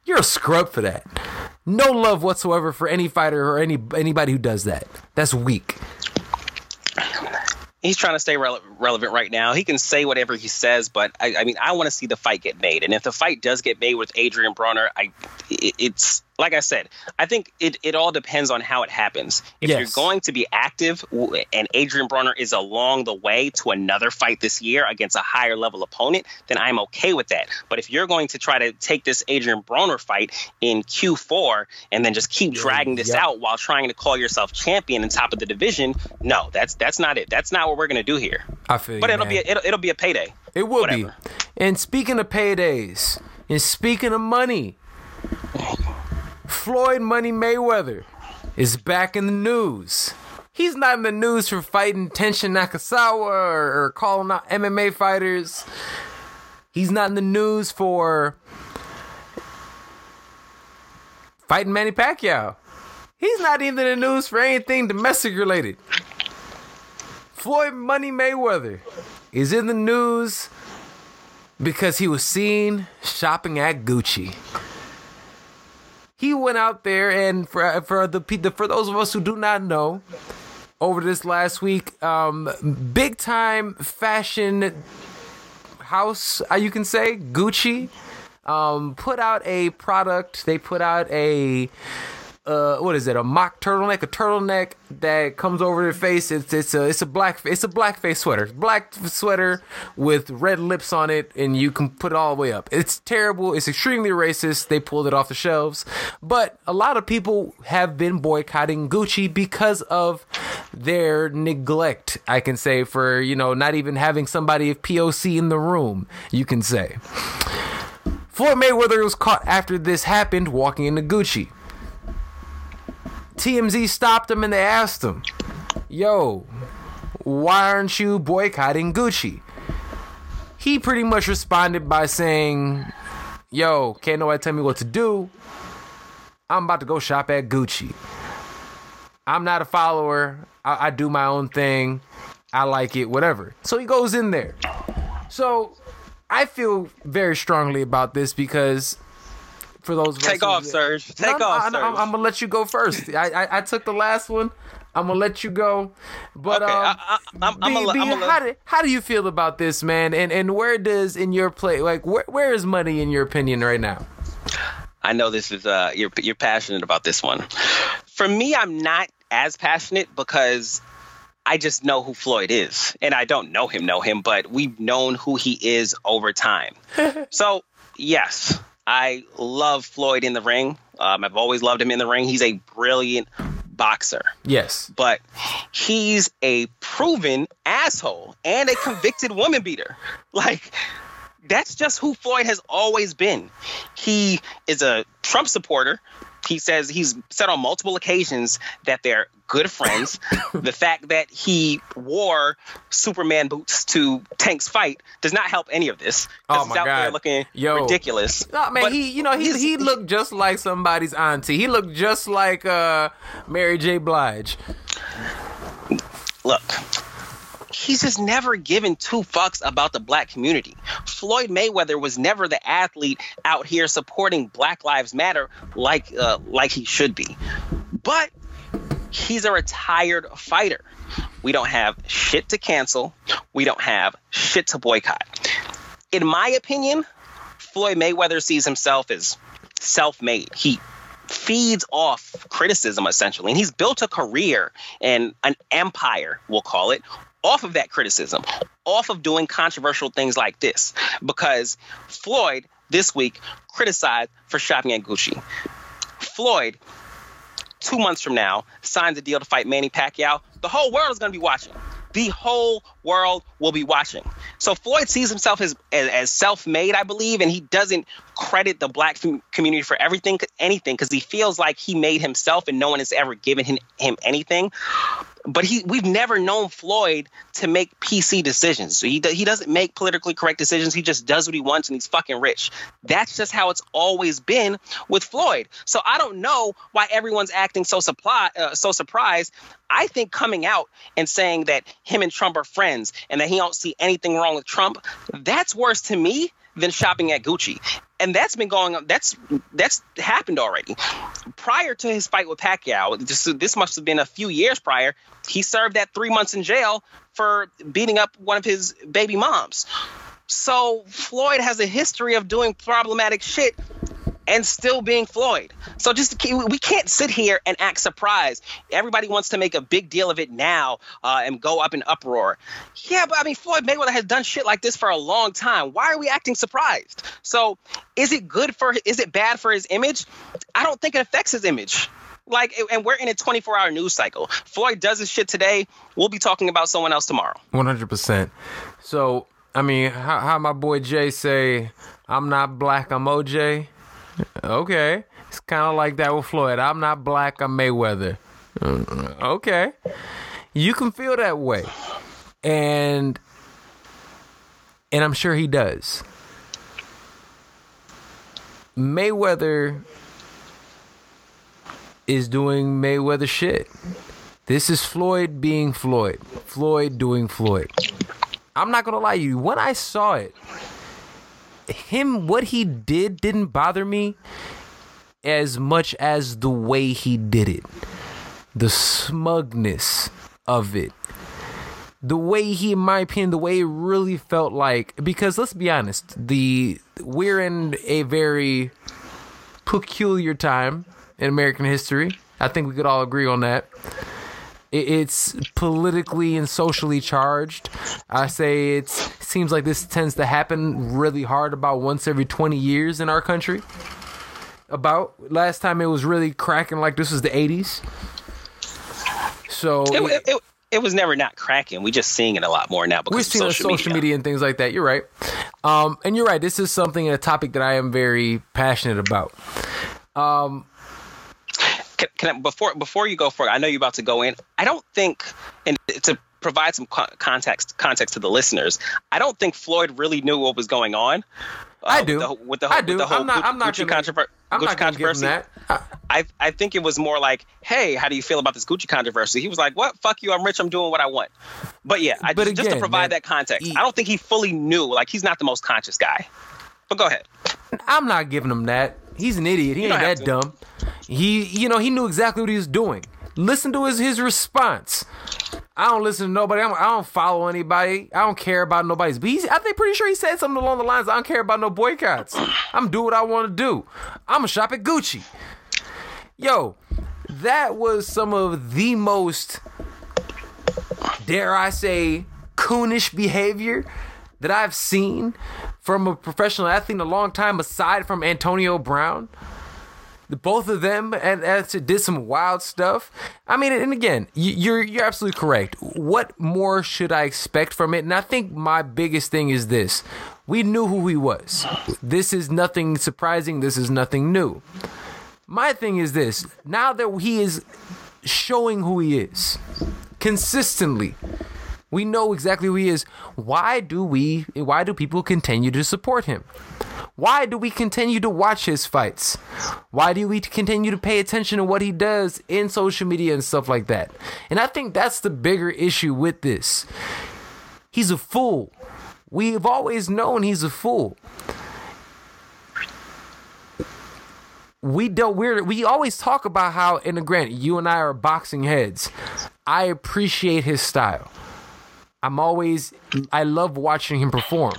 you're a scrub for that. No love whatsoever for any fighter or any anybody who does that. That's weak he's trying to stay rele- relevant right now. He can say whatever he says, but I, I mean, I want to see the fight get made. And if the fight does get made with Adrian Broner, I, it, it's like I said, I think it, it all depends on how it happens. If yes. you're going to be active and Adrian Broner is along the way to another fight this year against a higher level opponent, then I'm okay with that. But if you're going to try to take this Adrian Broner fight in Q4 and then just keep dragging this yep. out while trying to call yourself champion and top of the division, no, that's that's not it. That's not what we're gonna do here. I feel But you, it'll man. be a, it'll, it'll be a payday. It will Whatever. be. And speaking of paydays, and speaking of money, Floyd Money Mayweather is back in the news. He's not in the news for fighting Tenshin Nasukawa or, or calling out MMA fighters. He's not in the news for fighting Manny Pacquiao. He's not even in the news for anything domestic related. Floyd Money Mayweather is in the news because he was seen shopping at Gucci. He went out there and for for the for those of us who do not know, over this last week, um, big time fashion house, uh, you can say Gucci, um, put out a product. They put out a uh, what is it? A mock turtleneck, a turtleneck that comes over your face. It's it's a it's a black it's a black face sweater, black sweater with red lips on it, and you can put it all the way up. It's terrible. It's extremely racist. They pulled it off the shelves, but a lot of people have been boycotting Gucci because of their neglect. I can say for you know not even having somebody of POC in the room. You can say. Floyd Mayweather was caught after this happened walking into Gucci. TMZ stopped him and they asked him, Yo, why aren't you boycotting Gucci? He pretty much responded by saying, Yo, can't nobody tell me what to do. I'm about to go shop at Gucci. I'm not a follower. I, I do my own thing. I like it, whatever. So he goes in there. So I feel very strongly about this because for those of take us off, who, Serge. Take no, off, no, Serge. I'm, I'm, gonna let you go first. I, I, I took the last one. I'm gonna let you go. But okay, um, I, I, I'm, I'm, B, a, B, I'm a, how, do, how do you feel about this, man? And and where does in your play like where where is money in your opinion right now? I know this is uh you're you're passionate about this one. For me, I'm not as passionate because I just know who Floyd is, and I don't know him, know him, but we've known who he is over time. <laughs> so yes, I love Floyd in the ring. Um, I've always loved him in the ring. He's a brilliant boxer. Yes. But he's a proven asshole and a convicted woman beater. Like That's just who Floyd has always been. He is a Trump supporter. He says he's said on multiple occasions that they're good friends. <laughs> the fact that he wore Superman boots to Tank's fight does not help any of this. Oh He's my out there God. looking Yo. ridiculous. No, man, But he you know he he looked just like somebody's auntie. He looked just like uh Mary J. Blige. look, he's just never given two fucks about the black community. Floyd Mayweather was never the athlete out here supporting Black Lives Matter like uh, like he should be. But he's a retired fighter. We don't have shit to cancel. We don't have shit to boycott. In my opinion, Floyd Mayweather sees himself as self-made. He feeds off criticism essentially and he's built a career and an empire we'll call it off of that criticism off of doing controversial things like this because floyd this week criticized for shopping at gucci floyd two months from now signs a deal to fight manny pacquiao the whole world is going to be watching the whole world will be watching. So Floyd sees himself as as, as self-made, I believe, and he doesn't credit the black community for everything, anything, because he feels like he made himself, and no one has ever given him, him anything. But he, we've never known Floyd to make PC decisions. So he he doesn't make politically correct decisions. He just does what he wants, and he's fucking rich. That's just how it's always been with Floyd. So I don't know why everyone's acting so supply, uh, so surprised. I think coming out and saying that him and Trump are friends and that he don't see anything wrong with Trump, that's worse to me than shopping at Gucci. And that's been going on. That's that's happened already. Prior to his fight with Pacquiao, this, this must have been a few years prior. He served that three months in jail for beating up one of his baby moms. So Floyd has a history of doing problematic shit and still being Floyd. So just we can't sit here and act surprised. Everybody wants to make a big deal of it now uh, and go up in uproar. Yeah, but I mean Floyd Mayweather has done shit like this for a long time. Why are we acting surprised? So is it good for? Is it bad for his image? I don't think it affects his image. Like, and we're in a 24 hour news cycle. Floyd does his shit today. We'll be talking about someone else tomorrow. One hundred percent. So I mean, how, how my boy Jay say, "I'm not black, I'm OJ." Okay, it's kind of like that with Floyd. I'm not black, I'm Mayweather. Uh, Okay, you can feel that way, and and I'm sure he does. Mayweather is doing Mayweather shit. This is Floyd being Floyd. Floyd doing Floyd. I'm not gonna lie to you. When I saw it, him what he did didn't bother me as much as the way he did it. The smugness of it. The way he, in my opinion, the way it really felt like because let's be honest, the we're in a very peculiar time in American history. I think we could all agree on that. It- It's politically and socially charged. I say it seems like this tends to happen really hard about once every 20 years in our country. About last time it was really cracking like this was the 80s. So It, it, it, it was never not cracking. We're just seeing it a lot more now because we're of seeing social, social media. and things like that. You're right. Um, and you're right. This is something, a topic that I am very passionate about. Can, can I, before before you go for it, I know you're about to go in. I don't think, and to provide some context context to the listeners, I don't think Floyd really knew what was going on. uh, I do. With the, with the, I with do. the whole I'm not- I'm not Gucci gonna- controver- I'm Gucci not going give him controversy. that. I- I I think it was more like, hey, how do you feel about this Gucci controversy? He was like, what? Fuck you. I'm rich. I'm doing what I want. But yeah, I But just, just to provide man, that context, he- I don't think he fully knew. Like he's not the most conscious guy. But go ahead. I'm not giving him that. He's an idiot. He You ain't that to. dumb. He, you know, he knew exactly what he was doing. Listen to his his response. I don't listen to nobody. I'm, I don't follow anybody. I don't care about nobody's. But he's, I think pretty sure he said something along the lines. I don't care about no boycotts. I'm do what I want to do. I'm gonna shop at Gucci. Yo, that was some of the most, dare I say, coonish behavior that I've seen from a professional athlete in a long time, aside from Antonio Brown. both of them and, and did some wild stuff. I mean, and again, you're you're absolutely correct. What more should I expect from it? And I think my biggest thing is this: we knew who he was. This is nothing surprising. This is nothing new. My thing is this: now that he is showing who he is consistently. We know exactly who he is. Why do we why do people continue to support him? Why do we continue to watch his fights? Why do we continue to pay attention to what he does in social media and stuff like that? And I think that's the bigger issue with this. He's a fool. We've always known he's a fool. we don't we're we always talk about how in the grant you and I are boxing heads. I appreciate his style. I'm always I love watching him perform.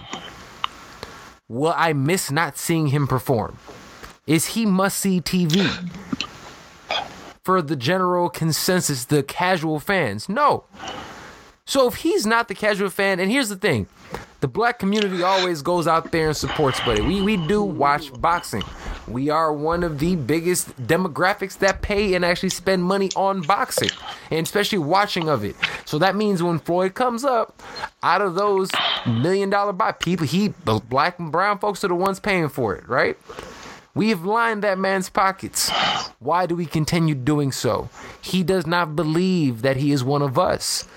Will I miss not seeing him perform? Is he must see TV? For the general consensus, the casual fans? No. So if he's not the casual fan, and here's the thing the black community always goes out there and supports Buddy. We, we do watch boxing. We are one of the biggest demographics that pay and actually spend money on boxing, and especially watching of it. So that means when Floyd comes up, out of those million dollar buy people, he the black and brown folks are the ones paying for it, right? We have lined that man's pockets. Why do we continue doing so? He does not believe that he is one of us.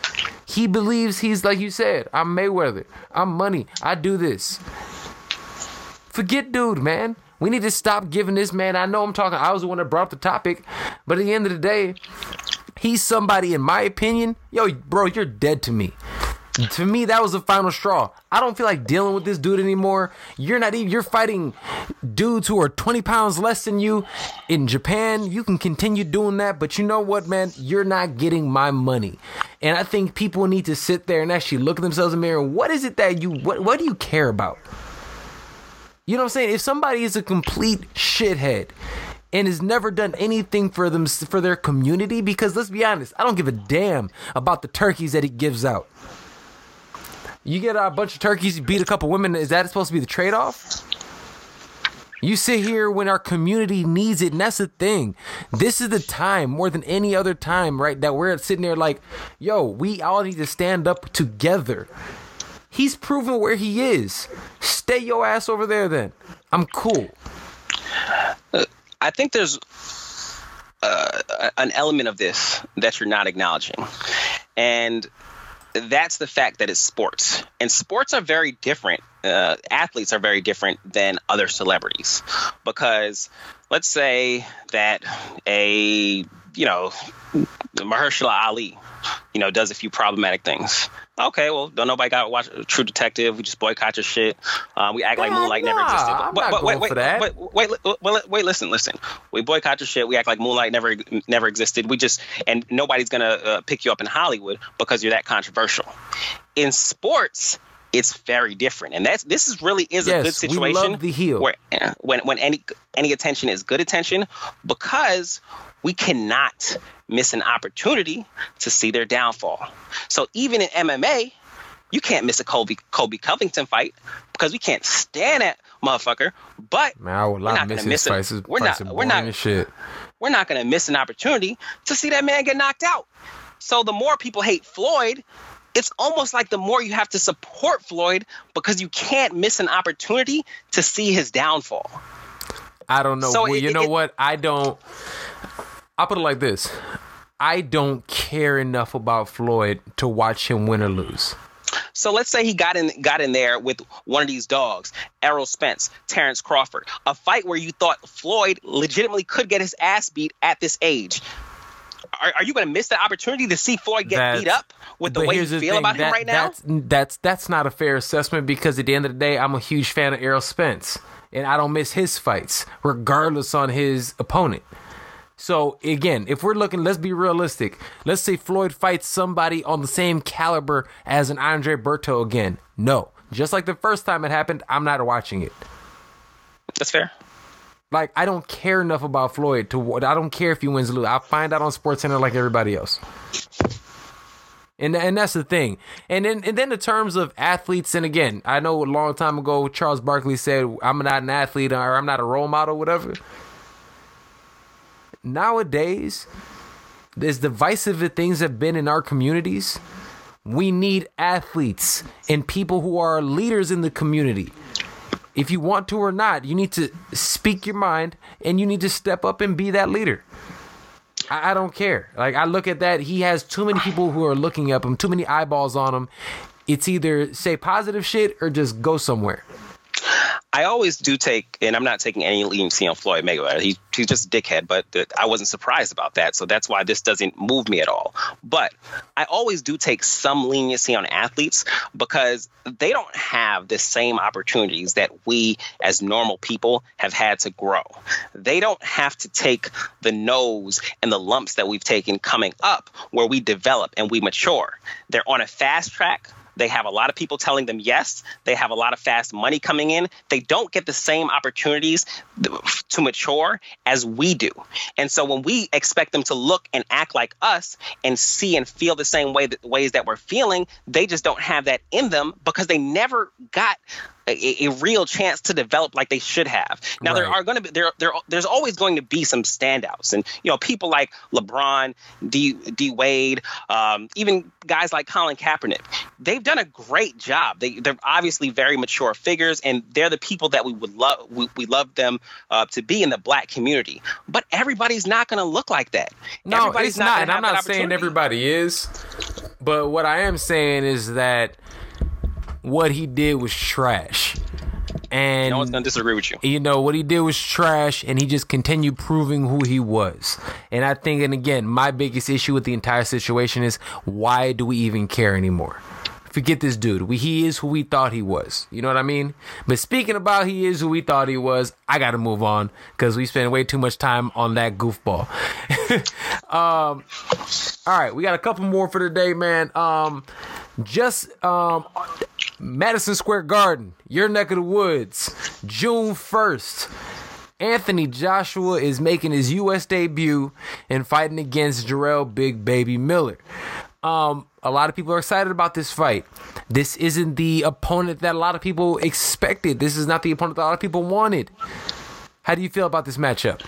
He believes he's like you said, I'm Mayweather. I'm money. I do this. Forget dude, man. We need to stop giving this man. I know I'm talking. I was the one that brought up the topic, but at the end of the day, he's somebody, in my opinion. Yo, bro, you're dead to me. To me, that was the final straw. I don't feel like dealing with this dude anymore. You're not even. You're fighting dudes who are 20 pounds less than you in Japan. You can continue doing that, but you know what, man? You're not getting my money. And I think people need to sit there and actually look at themselves in the mirror. What is it that you? What What do you care about? You know what I'm saying? If somebody is a complete shithead and has never done anything for them for their community, because let's be honest, I don't give a damn about the turkeys that he gives out. You get a bunch of turkeys, you beat a couple women. Is that supposed to be the trade off? You sit here when our community needs it, and that's the thing. This is the time more than any other time, right? That we're sitting there like, yo, we all need to stand up together. He's proven where he is. Stay your ass over there then. I'm cool. I think there's uh, an element of this that you're not acknowledging. And that's the fact that it's sports, and sports are very different. Uh, athletes are very different than other celebrities because let's say that a you know Mahershala Ali, you know, does a few problematic things. Okay, well, don't nobody got to watch True Detective. We just boycott your shit. Uh, we act like Moonlight nah, never existed. I'm not going wait, for that. wait, wait, wait, wait, wait, listen, listen. We boycott your shit. We act like Moonlight never never existed. We just and nobody's gonna uh, pick you up in Hollywood because you're that controversial. In sports, it's very different, and that's this is really is Yes, a good situation we love the heel. where uh, when when any any attention is good attention because we cannot miss an opportunity to see their downfall. So even in MMA, you can't miss a Colby Colby Covington fight because we can't stand that motherfucker. But Man, I would We're not gonna miss it. We're not- we're not- shit. we're not going to miss an opportunity to see that man get knocked out. So the more people hate Floyd, it's almost like the more you have to support Floyd because you can't miss an opportunity to see his downfall. I don't know. So well, it- you know it- what? I don't. I'll put it like this. I don't care enough about Floyd to watch him win or lose. So let's say he got in got in there with one of these dogs, Errol Spence, Terrence Crawford, a fight where you thought Floyd legitimately could get his ass beat at this age. Are, are you going to miss the opportunity to see Floyd get That's- beat up with the way you feel thing, about him that- right now? That's that's that's not a fair assessment because at the end of the day, I'm a huge fan of Errol Spence, and I don't miss his fights, regardless on his opponent. So again, if we're looking, let's be realistic. Let's say Floyd fights somebody on the same caliber as an Andre Berto again. No, just like the first time it happened, I'm not watching it. That's fair. Like I don't care enough about Floyd to. I don't care if he wins or lose. I'll find out on Sports Center like everybody else. And and that's the thing. And then and then in terms of athletes, and again, I know a long time ago Charles Barkley said, "I'm not an athlete or I'm not a role model, whatever." Nowadays, as divisive as things have been in our communities, we need athletes and people who are leaders in the community. If you want to or not, you need to speak your mind and you need to step up and be that leader. I, I don't care. Like I look at that, he has too many people who are looking up him, too many eyeballs on him. It's either say positive shit or just go somewhere. I always do take, and I'm not taking any leniency on Floyd Mayweather. He, he's just a dickhead, but I wasn't surprised about that. So that's why this doesn't move me at all. But I always do take some leniency on athletes because they don't have the same opportunities that we as normal people have had to grow. They don't have to take the nose and the lumps that we've taken coming up where we develop and we mature. They're on a fast track they have a lot of people telling them yes. They have a lot of fast money coming in. They don't get the same opportunities to mature as we do. And so when we expect them to look and act like us and see and feel the same way that ways that we're feeling, they just don't have that in them because they never got a, a, real chance to develop like they should have. Now right. there are going to be there, there there's always going to be some standouts, and you know people like LeBron, D D Wade, um, even guys like Colin Kaepernick. They've done a great job. They they're obviously very mature figures, and they're the people that we would love we, we love them uh, to be in the black community. But everybody's not going to look like that. No, everybody's it's not. not and I'm not saying everybody is, but what I am saying is that what he did was trash. And no one's gonna disagree with you. You know what he did was trash, and he just continued proving who he was. And I think, and again, my biggest issue with the entire situation is why do we even care anymore? Forget this dude. We, he is who we thought he was. You know what I mean? But speaking about he is who we thought he was, I got to move on because we spent way too much time on that goofball. <laughs> um, all right, we got a couple more for today, man. Um, just um, Madison Square Garden, your neck of the woods, June 1st. Anthony Joshua is making his U.S. debut and fighting against Jarrell Big Baby Miller. Um, a lot of people are excited about this fight. This isn't the opponent that a lot of people expected. This is not the opponent that a lot of people wanted. How do you feel about this matchup?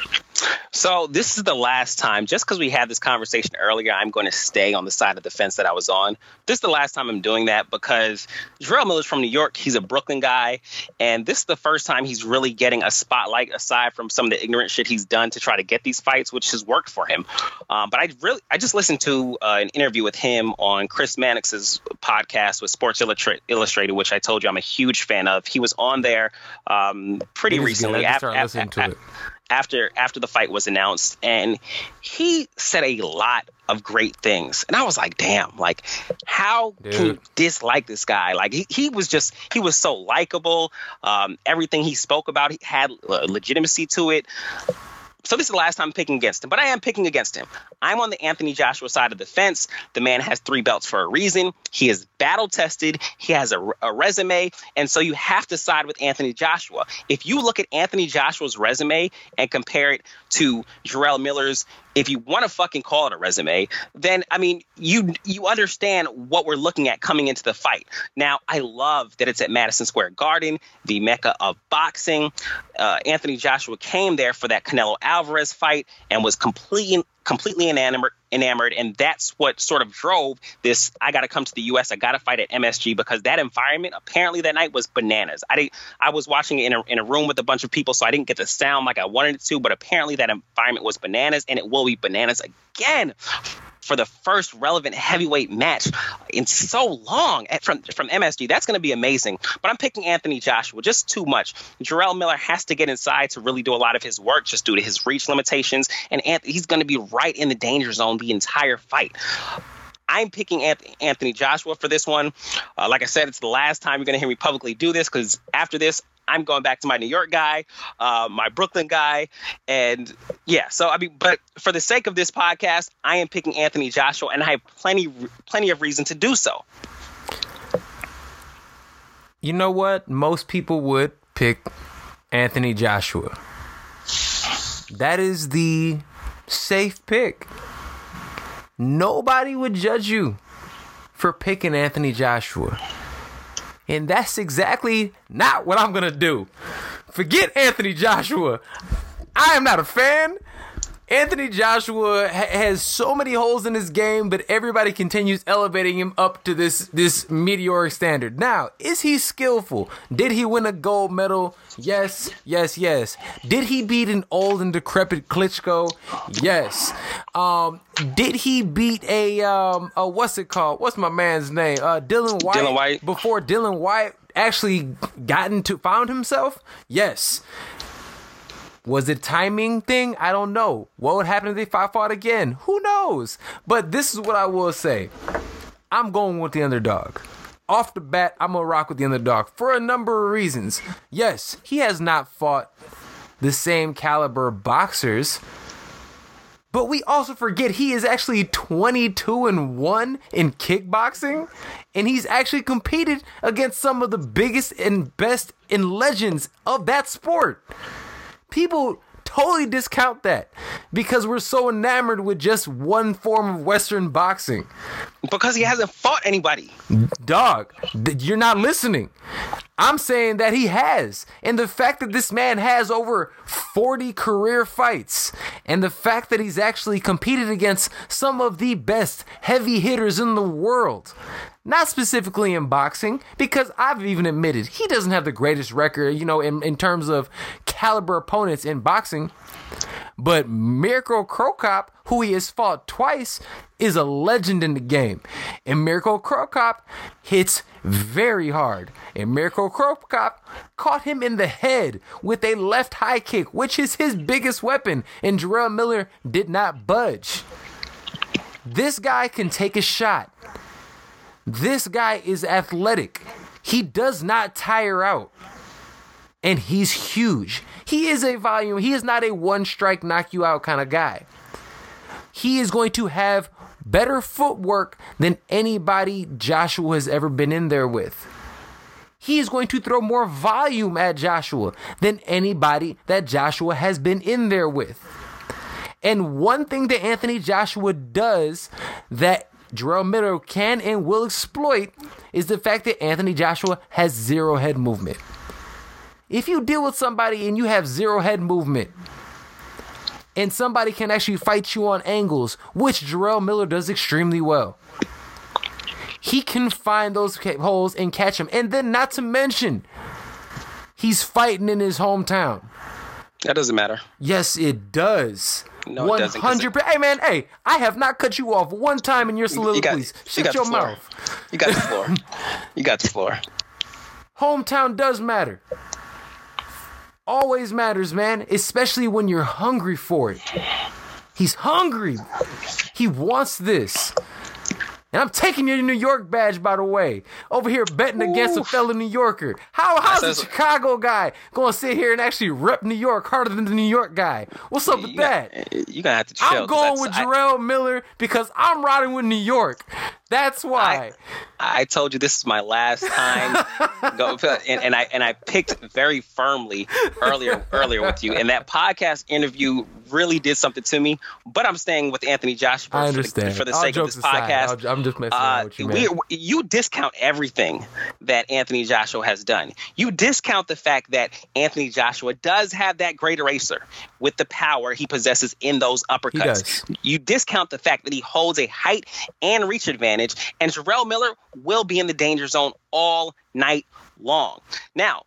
So this is the last time, just because we had this conversation earlier, I'm going to stay on the side of the fence that I was on. This is the last time I'm doing that because Jarrell Miller's from New York. He's a Brooklyn guy, and this is the first time he's really getting a spotlight aside from some of the ignorant shit he's done to try to get these fights, which has worked for him. Um, but I really, I just listened to uh, an interview with him on Chris Mannix's podcast with Sports Illustrated, which I told you I'm a huge fan of. He was on there um, pretty recently. After, after, after after after the fight was announced and he said a lot of great things. And i was like damn like how Dude. can you dislike this guy? Like he, he was just he was so likable. Um, everything he spoke about he had legitimacy to it so this is the last time I'm picking against him, but I am picking against him. I'm on the Anthony Joshua side of the fence. The man has three belts for a reason. He is battle tested. He has a, a resume, and so you have to side with Anthony Joshua. If you look at Anthony Joshua's resume and compare it to Jarrell Miller's if you want to fucking call it a resume, then I mean, you you understand what we're looking at coming into the fight. Now, I love that it's at Madison Square Garden, the mecca of boxing. Uh, Anthony Joshua came there for that Canelo Alvarez fight and was completely completely enamored enamored. And that's what sort of drove this i got to come to the us i got to fight at msg because that environment apparently that night was bananas. I didn't i was watching it in a, in a room with a bunch of people so i didn't get the sound like i wanted it to but apparently that environment was bananas and it will be bananas again for the first relevant heavyweight match in so long at, from from MSG. That's going to be amazing. But I'm picking Anthony Joshua just too much. Jarrell Miller has to get inside to really do a lot of his work just due to his reach limitations, and Anthony, he's going to be right in the danger zone the entire fight. I'm picking Anthony Joshua for this one. Uh, like I said, it's the last time you're going to hear me publicly do this because after this, I'm going back to my New York guy, uh, my Brooklyn guy, and yeah. So I mean, but for the sake of this podcast, I am picking Anthony Joshua, and I have plenty, plenty of reason to do so. You know what? Most people would pick Anthony Joshua. That is the safe pick. Nobody would judge you for picking Anthony Joshua. And that's exactly not what I'm going to do. Forget Anthony Joshua. I am not a fan. Anthony Joshua ha- has so many holes in his game, but everybody continues elevating him up to this this meteoric standard. Now, is he skillful? Did he win a gold medal? Yes, yes, yes. Did he beat an old and decrepit Klitschko? Yes. Um, did he beat a um, a what's it called? What's my man's name? Uh, Dillian Whyte. Dillian Whyte. Before Dillian Whyte actually gotten to found himself? Yes. Was it timing thing? I don't know. What would happen if they fought fought again? Who knows? But this is what I will say. I'm going with the underdog. Off the bat, I'm gonna rock with the underdog for a number of reasons. Yes, he has not fought the same caliber boxers, but we also forget he is actually 22 and 1 in kickboxing, and he's actually competed against some of the biggest and best and legends of that sport. People totally discount that because we're so enamored with just one form of Western boxing. Because he hasn't fought anybody. Dog, you're not listening. I'm saying that he has. And the fact that this man has over 40 career fights, and the fact that he's actually competed against some of the best heavy hitters in the world. Not specifically in boxing, because I've even admitted he doesn't have the greatest record, you know, in, in terms of caliber opponents in boxing. But Mirko Cro Cop, who he has fought twice, is a legend in the game. And Mirko Cro Cop hits very hard. And Mirko Cro Cop caught him in the head with a left high kick, which is his biggest weapon. And Jarrell Miller did not budge. This guy can take a shot. This guy is athletic. He does not tire out. And he's huge. He is a volume. He is not a one strike knock you out kind of guy. He is going to have better footwork than anybody Joshua has ever been in there with. He is going to throw more volume at Joshua than anybody that Joshua has been in there with. And one thing that Anthony Joshua does that Jarrell Miller can and will exploit is the fact that Anthony Joshua has zero head movement. If you deal with somebody and you have zero head movement, and somebody can actually fight you on angles, which Jarrell Miller does extremely well, he can find those holes and catch them. And then, not to mention, he's fighting in his hometown. That doesn't matter. Yes, it does. No, 'cause it- 100 Hey, man, hey, I have not cut you off one time in your You got, soliloquies. you Shut got your mouth. You got the <laughs> floor. you got the floor. Hometown does matter. Always matters, man, especially when you're hungry for it. He's hungry. He wants this. And I'm taking your New York badge, by the way. Over here betting against a fellow New Yorker. How how's a Chicago guy gonna sit here and actually rep New York harder than the New York guy? What's up with You that? you're gonna have to chill. I'm going with I- Jarrell Miller because I'm riding with New York. That's why. I told you this is my last time, go, <laughs> and, and I and I picked very firmly earlier earlier with you, and that podcast interview really did something to me. But I'm staying with Anthony Joshua I for the- understand. for the, sake of this aside, podcast. I'll- I'm just messing Uh, with you, man. we, you discount everything that Anthony Joshua has done. You discount the fact that Anthony Joshua does have that great eraser with the power he possesses in those uppercuts. You discount the fact that he holds a height and reach advantage, and Jarrell Miller will be in the danger zone all night long. Now,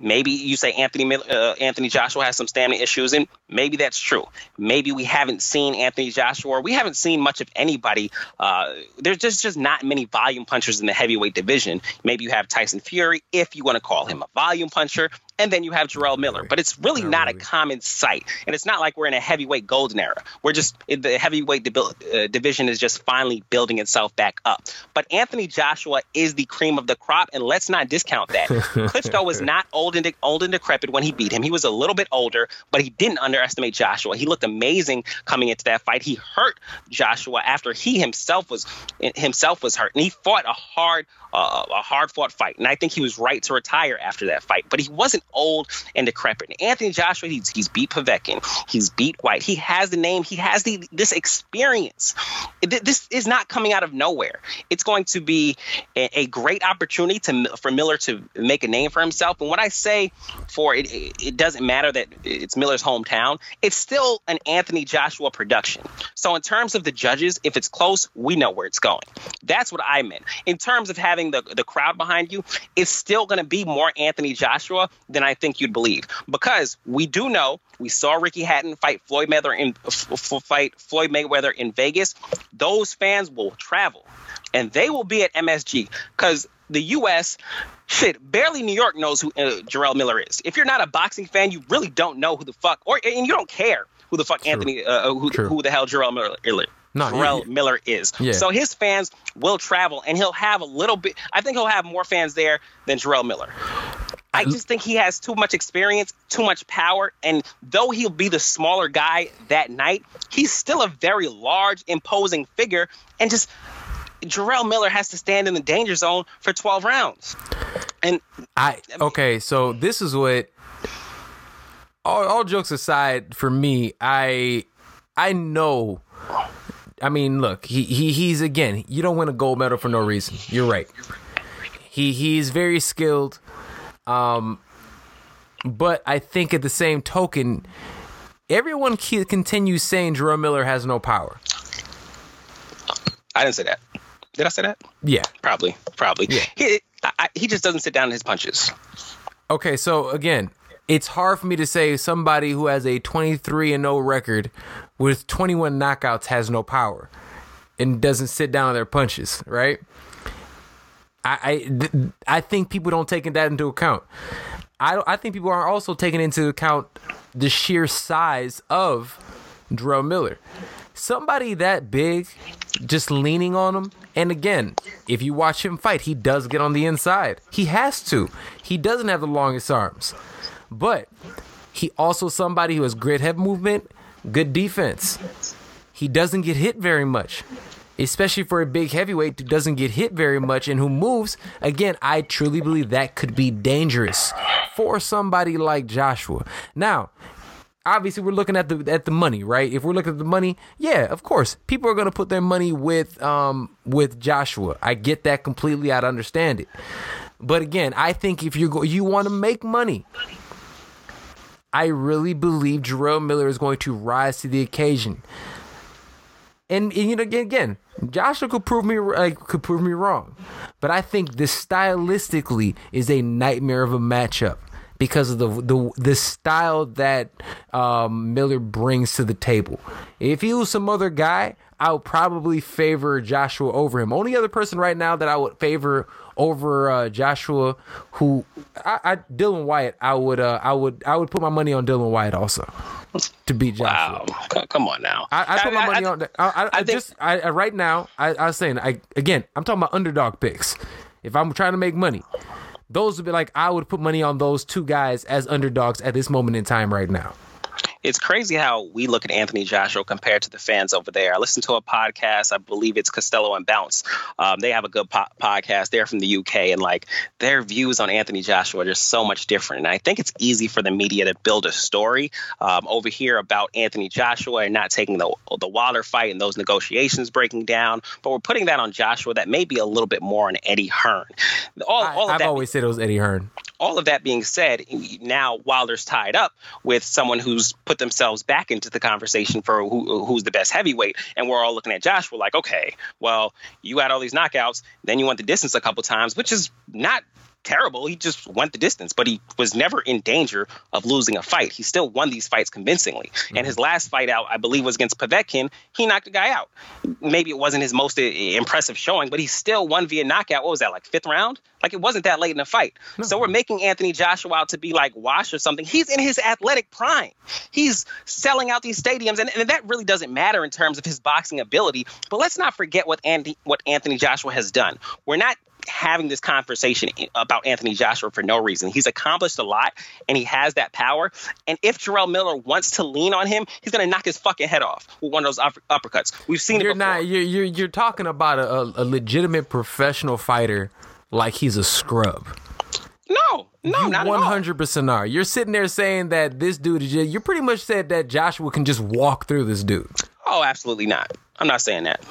maybe you say Anthony uh, Anthony Joshua has some stamina issues, and maybe that's true. Maybe we haven't seen Anthony Joshua, or we haven't seen much of anybody. Uh, there's just just not many volume punchers in the heavyweight division. Maybe you have Tyson Fury, if you want to call him a volume puncher, and then you have Jarrell Miller. But it's really Not not, really. a common sight, and it's not like we're in a heavyweight golden era. We're just the heavyweight debil- uh, division is just finally building itself back up. But Anthony Joshua is the cream of the crop, and let's not discount that. <laughs> Klitschko was not old and old and decrepit when he beat him. He was a little bit older, but he didn't underestimate Joshua. He looked amazing coming into that fight. He hurt Joshua after he himself was himself was hurt, and he fought a hard uh, a hard fought fight. And I think he was right to retire after that fight. But he wasn't old and decrepit. Anthony Joshua, he's, he's beat Povetkin, he's beat Whyte. He has the name, he has the this experience. This is not coming out of nowhere. It's going to be a, a great opportunity to for Miller to make a name for himself. And what I say for it, it doesn't matter that it's Miller's hometown. It's still an Anthony Joshua production. So in terms of the judges, if it's close, we know where it's going. That's what I meant. In terms of having the the crowd behind you, it's still going to be more Anthony Joshua than I think you'd believe because we do know we saw Ricky Hatton fight Floyd Mayweather in fight Floyd Mayweather in Vegas. Those fans will travel and they will be at MSG because the U.S. Shit, barely New York knows who uh, Jarrell Miller is. If you're not a boxing fan, you really don't know who the fuck, or and you don't care who the fuck True. Anthony, uh, uh who, who the hell Jarrell Miller, no, yeah, Miller is. Yeah. So his fans will travel, and he'll have a little bit. I think he'll have more fans there than Jarrell Miller. I just think he has too much experience, too much power, and though he'll be the smaller guy that night, he's still a very large, imposing figure, and just Jarrell Miller has to stand in the danger zone for 12 rounds. And I okay, so this is what all, all jokes aside for me, I I know I mean, look, he, he he's again, you don't win a gold medal for no reason. You're right. He he's very skilled. Um but I think at the same token, everyone continues saying Jerome Miller has no power. I didn't say that. Did I say that? Yeah, probably, probably. Yeah. He I, he just doesn't sit down in his punches. Okay, so again, it's hard for me to say somebody who has a 23 and 0 record with 21 knockouts has no power and doesn't sit down on their punches, right? I I, I think people don't take that into account. I I think people are also taking into account the sheer size of Jarrell Miller. Somebody that big, just leaning on him. And again, if you watch him fight, he does get on the inside. He has to. He doesn't have the longest arms. But he also somebody who has great head movement, good defense. He doesn't get hit very much. Especially for a big heavyweight who doesn't get hit very much and who moves, again, I truly believe that could be dangerous for somebody like Joshua. Now, obviously we're looking at the at the money, right? If we're looking at the money, yeah, of course, people are gonna put their money with um with Joshua. I get that completely. I understand it, but again, I think if you go, you want to make money, I really believe Jarrell Miller is going to rise to the occasion. And, and you know, again, again, Joshua could prove me could prove me wrong, but I think this stylistically is a nightmare of a matchup because of the the the style that um, Miller brings to the table. If he was some other guy, I would probably favor Joshua over him. Only other person right now that I would favor over uh, Joshua, who I, I, Dillian Whyte, I would uh, I would I would put my money on Dillian Whyte also to beat Joshua. Wow, come on now. I, I put my money on. I, I, just I, right now. I, I was saying I again. I'm talking about underdog picks. If I'm trying to make money, those would be like I would put money on those two guys as underdogs at this moment in time right now it's crazy how we look at Anthony Joshua compared to the fans over there. I listened to a podcast, I believe it's Costello and Bunce. Um, they have a good po- podcast. They're from the UK, and like their views on Anthony Joshua are just so much different. And I think it's easy for the media to build a story um, over here about Anthony Joshua and not taking the the Wilder fight and those negotiations breaking down, but we're putting that on Joshua that may be a little bit more on Eddie Hearn. All, all I, have always said it was Eddie Hearn all of that being said, now Wilder's tied up with someone who's put themselves back into the conversation for who, who's the best heavyweight, and we're all looking at Josh. We're like, okay, well, you had all these knockouts, then you went the distance a couple times, which is not terrible. He just went the distance, but he was never in danger of losing a fight. He still won these fights convincingly. Mm-hmm. And his last fight out, I believe, was against Povetkin. He knocked a guy out. Maybe it wasn't his most uh, impressive showing, but he still won via knockout. What was that, like fifth round? Like it wasn't that late in the fight. No. So we're making Anthony Joshua out to be like Wash or something. He's in his athletic prime. He's selling out these stadiums, and, and that really doesn't matter in terms of his boxing ability. But let's not forget what Andy, what Anthony Joshua has done. We're not having this conversation about Anthony Joshua for no reason. He's accomplished a lot and he has that power. And if Jarrell Miller wants to lean on him, he's going to knock his fucking head off with one of those upper- uppercuts. We've seen you're it before. Not, you're, you're, you're talking about a, a legitimate professional fighter like he's a scrub. No, No, you not at all. 100% are. You're sitting there saying that this dude is just, you pretty much said that Joshua can just walk through this dude. Oh, absolutely not. I'm not saying that.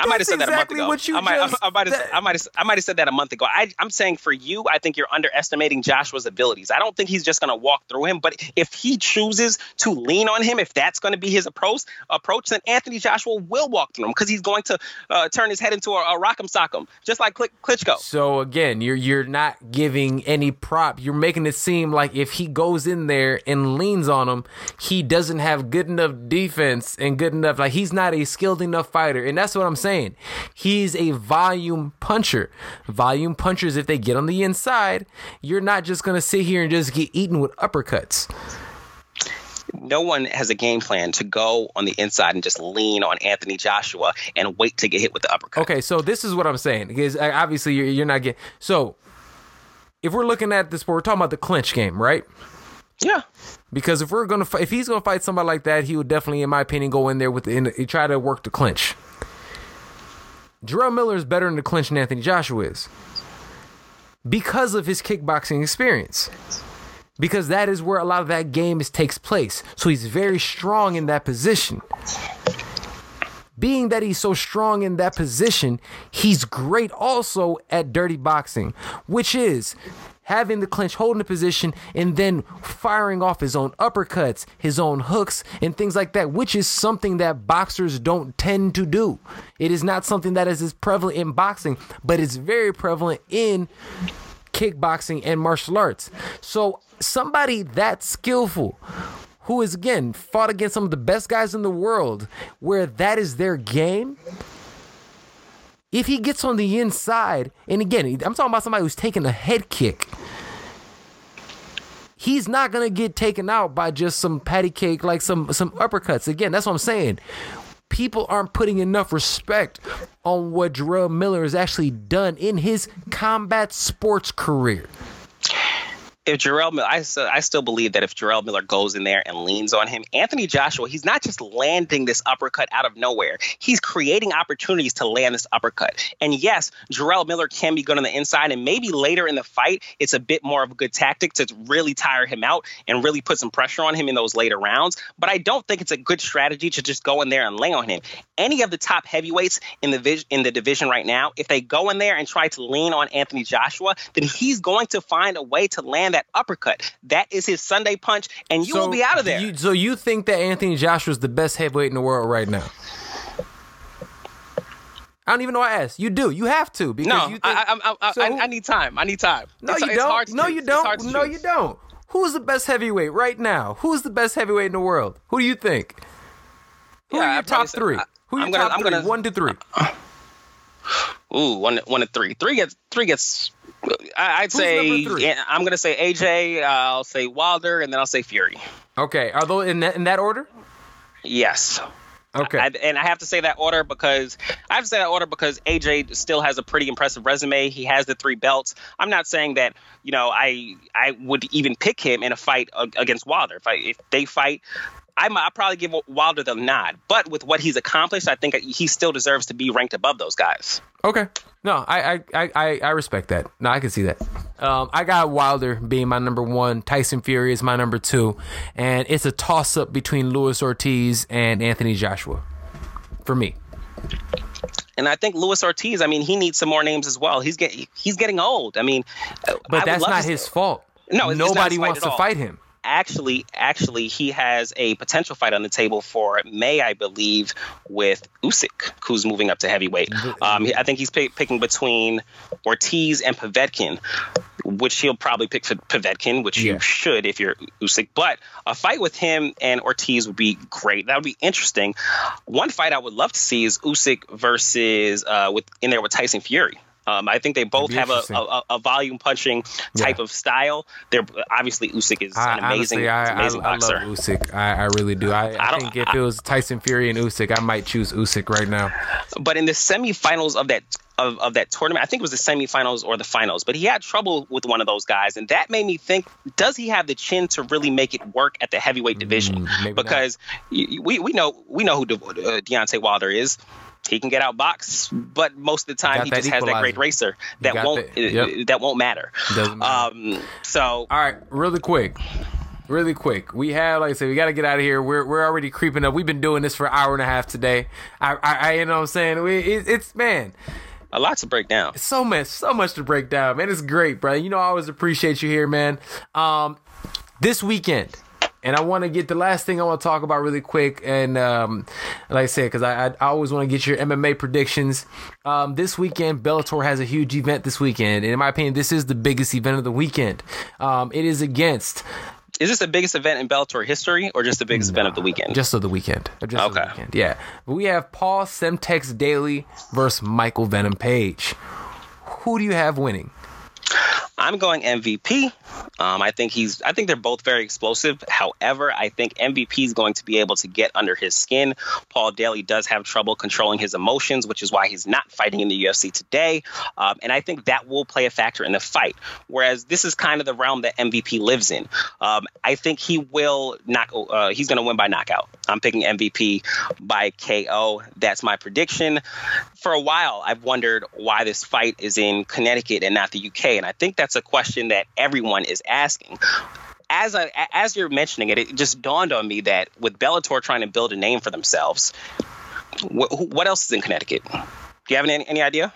I might have said that exactly a month ago. I might, just- I, <laughs> I might have, that- I might have, I might have said that a month ago. I, I'm saying for you, I think you're underestimating Joshua's abilities. I don't think he's just going to walk through him. But if he chooses to lean on him, if that's going to be his approach, approach, then Anthony Joshua will walk through him because he's going to uh, turn his head into a, a rock'em sock'em, just like Kli- Klitschko. So again, you're you're not giving any prop. You're making it seem like if he goes in there and leans on him, he doesn't have good enough defense and good enough like he's not a skilled enough fighter. And that's what I'm saying. He's a volume puncher. Volume punchers if they get on the inside, you're not just going to sit here and just get eaten with uppercuts. no one has a game plan to go on the inside and just lean on Anthony Joshua and wait to get hit with the uppercut. Okay, so this is what I'm saying because uh, obviously you're, you're not getting. So if we're looking at this, we're talking about the clinch game, right? Yeah. Because if we're gonna, if he's gonna fight somebody like that, he would definitely, in my opinion, go in there with the, in, try to work the clinch. Jarrell Miller is better in the clinch than Anthony Joshua is because of his kickboxing experience. Because that is where a lot of that game is takes place. So he's very strong in that position. Being that he's so strong in that position, he's great also at dirty boxing, which is having the clinch, holding the position, and then firing off his own uppercuts, his own hooks, and things like that, which is something that boxers don't tend to do. It is not something that is as prevalent in boxing, but it's very prevalent in kickboxing and martial arts. So somebody that skillful who is again fought against some of the best guys in the world where that is their game if he gets on the inside and again i'm talking about somebody who's taking a head kick. He's not gonna get taken out by just some patty cake like some some uppercuts. Again that's what i'm saying. People aren't putting enough respect on what Jarrell Miller has actually done in his combat sports career if Jarrell Miller, I still believe that if Jarrell Miller goes in there and leans on him, Anthony Joshua, he's not just landing this uppercut out of nowhere. He's creating opportunities to land this uppercut. And yes, Jarrell Miller can be good on the inside, and maybe later in the fight, it's a bit more of a good tactic to really tire him out and really put some pressure on him in those later rounds. But I don't think it's a good strategy to just go in there and lay on him. Any of the top heavyweights in the in the division right now, if they go in there and try to lean on Anthony Joshua, then he's going to find a way to land that uppercut. That is his Sunday punch, and you will be out of there. You, so you think that Anthony Joshua is the best heavyweight in the world right now? I don't even know. I asked. You do. You have to because no, you think. I, I, I, So I, need time. I need time. no, It's- you don't. No, choose. you don't. No, choose. you don't. Who's the best heavyweight right now? Who's the best heavyweight in the world? Who do you think? Who Yeah, are your I'd top three? Who are your I'm gonna- top I'm gonna- One to three. <sighs> Ooh, one, one to three. Three gets three gets. I'd Who's say? I'm gonna say AJ. Uh, I'll say Wilder, and then I'll say Fury. Okay. Are those in that, in that order? Yes. Okay. I, and I have to say that order because I have to say that order because AJ still has a pretty impressive resume. He has the three belts. I'm not saying that you know I I would even pick him in a fight against Wilder. If I if they fight, I might I'll probably give Wilder the nod. But with what he's accomplished, I think he still deserves to be ranked above those guys. Okay. No, I I, I, I I respect that. No, I can see that. Um, I got Wilder being my number one. Tyson Fury is my number two, and it's a toss up between Luis Ortiz and Anthony Joshua, for me. And I think Luis Ortiz. I mean, he needs some more names as well. He's getting he's getting old. I mean, But would that's not his fault. No, it's- it's not nobody wants to fight him. Actually actually he has a potential fight on the table for May, I believe, with Usyk, who's moving up to heavyweight. Um, I think he's pick, picking between Ortiz and Povetkin, which he'll probably pick for Povetkin, which Yeah. you should if you're Usyk. But a fight with him and Ortiz would be great. That would be interesting. One fight I would love to see is Usyk versus uh, with in there with Tyson Fury. Um, I think they both have a, a, a volume punching type Yeah. of style. They're obviously Usyk is I, an amazing, honestly, I, amazing I, I boxer. love Usyk. I, I really do. I, I, I think if it was Tyson Fury and Usyk, I might choose Usyk right now. But in the semifinals of that of, of that tournament, I think it was the semifinals or the finals, but he had trouble with one of those guys, and that made me think: Does he have the chin to really make it work at the heavyweight division? Mm, not. because we we know we know who De- uh, Deontay Wilder is. He can get out box, but most of the time he just has that great racer that won't the, yep. that won't matter. Doesn't matter. Um, so all right, really quick. Really quick, we have, like I said, we got to get out of here. We're we're already creeping up. We've been doing this for an hour and a half today. I, I, I you know what I'm saying? We, it, it's man, a lot to break down. So much, so much to break down, man. It's great, bro. You know, I always appreciate you here, man. Um, this weekend, and I want to get the last thing I want to talk about really quick, and um, like I said, because I, I, I always want to get your MMA predictions. Um, this weekend, Bellator has a huge event this weekend, and in my opinion, this is the biggest event of the weekend. Um, it is against is this the biggest event in Bellator history, or just the biggest event of the weekend? Just of the weekend. Just okay. The weekend. Yeah. But we have Paul Semtex Daley versus Michael Venom Page. Who do you have winning? I'm going MVP. Um, I think he's. I think they're both very explosive. However, I think MVP is going to be able to get under his skin. Paul Daley does have trouble controlling his emotions, which is why he's not fighting in the UFC today. Um, and I think that will play a factor in the fight. Whereas this is kind of the realm that MVP lives in. Um, I think he will knock. Uh, he's going to win by knockout. I'm picking MVP by KO. That's my prediction. For a while, I've wondered why this fight is in Connecticut and not the UK, and I think that's a question that everyone is asking as I as you're mentioning it, it just dawned on me that with Bellator trying to build a name for themselves, wh- what else is in Connecticut? Do you have any, any idea?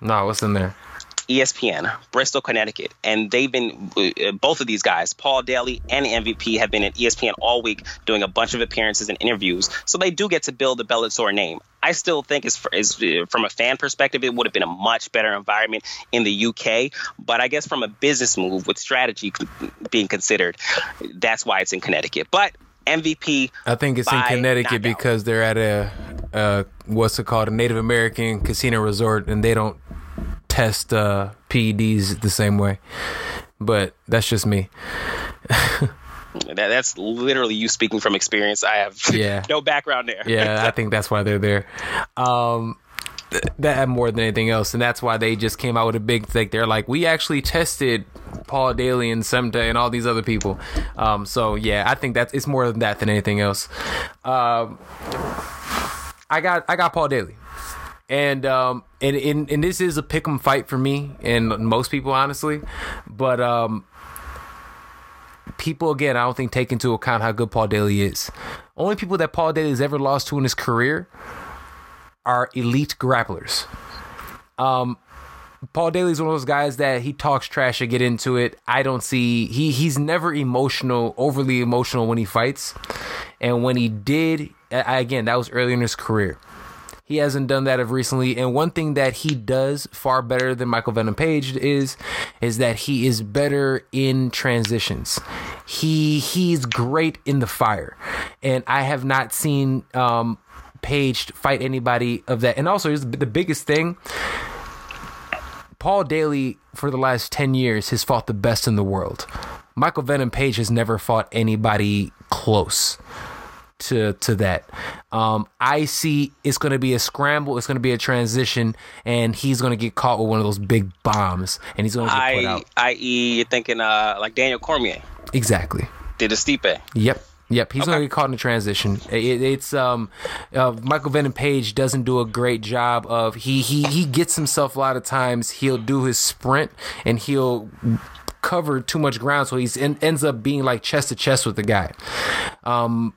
No, what's in there? ESPN, Bristol, Connecticut, and they've been uh, both of these guys, Paul Daley and MVP, have been at ESPN all week doing a bunch of appearances and interviews. So they do get to build the Bellator name. I still think, as, as uh, from a fan perspective, it would have been a much better environment in the UK. But I guess from a business move with strategy being considered, that's why it's in Connecticut. But MVP. I think it's in Connecticut because they're at a uh, what's it called a Native American casino resort, and they don't test uh, PEDs the same way. But that's just me. <laughs> that, that's literally you speaking from experience. I have <laughs> yeah. no background there. yeah, I <laughs> think that's why they're there. Um, that more than anything else, and that's why they just came out with a big thing. They're like, we actually tested Paul Daley and Semte and all these other people. Um, so yeah, I think that's it's more than that than anything else. Um, I got I got Paul Daley and um and, and and this is a pick 'em fight for me and most people honestly but um people again i don't think take into account how good paul daley is only people that paul daley has ever lost to in his career are elite grapplers um Paul Daley's one of those guys that he talks trash to get into it. I don't see he he's never emotional, overly emotional when he fights. And when he did, again, that was early in his career. He hasn't done that of recently. And one thing that he does far better than Michael Venom Page is is that he is better in transitions. He he's great in the fire. And I have not seen um Page fight anybody of that. And also the biggest thing Paul Daley for the last 10 years has fought the best in the world. Michael Venom Page has never fought anybody close to to that. Um, I see it's going to be a scramble. It's going to be a transition, and he's going to get caught with one of those big bombs, and he's going to get put out. I.e., you're thinking uh, like Daniel Cormier. Exactly. Did a Stipe. Yep. Yep, he's okay. gonna get caught in the transition. It, it's um, uh, Michael Venom Page doesn't do a great job of he he he gets himself a lot of times. He'll do his sprint and he'll cover too much ground, so he ends up being like chest to chest with the guy. Um,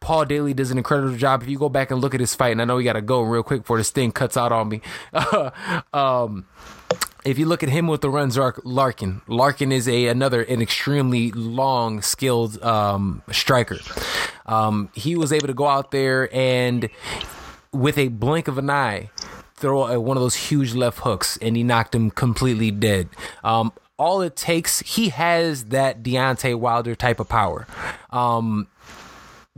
Paul Daley does an incredible job. If you go back and look at his fight, and I know we got to go real quick before this thing cuts out on me. <laughs> um, if you look at him with the runs, Larkin, Larkin is a another an extremely long, skilled um, striker. Um, he was able to go out there and with a blink of an eye throw a, one of those huge left hooks, and he knocked him completely dead. Um, all it takes, he has that Deontay Wilder type of power. Um,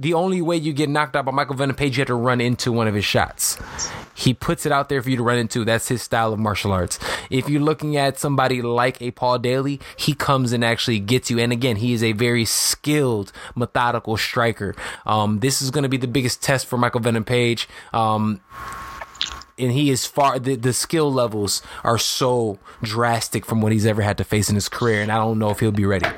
the only way you get knocked out by Michael Venom Page, you have to run into one of his shots. He puts it out there for you to run into. That's his style of martial arts. If you're looking at somebody like a Paul Daley, he comes and actually gets you. And again, he is a very skilled, methodical striker. Um, this is going to be the biggest test for Michael Venom Page. Um, and he is far the, the skill levels are so drastic from what he's ever had to face in his career and i don't know if he'll be ready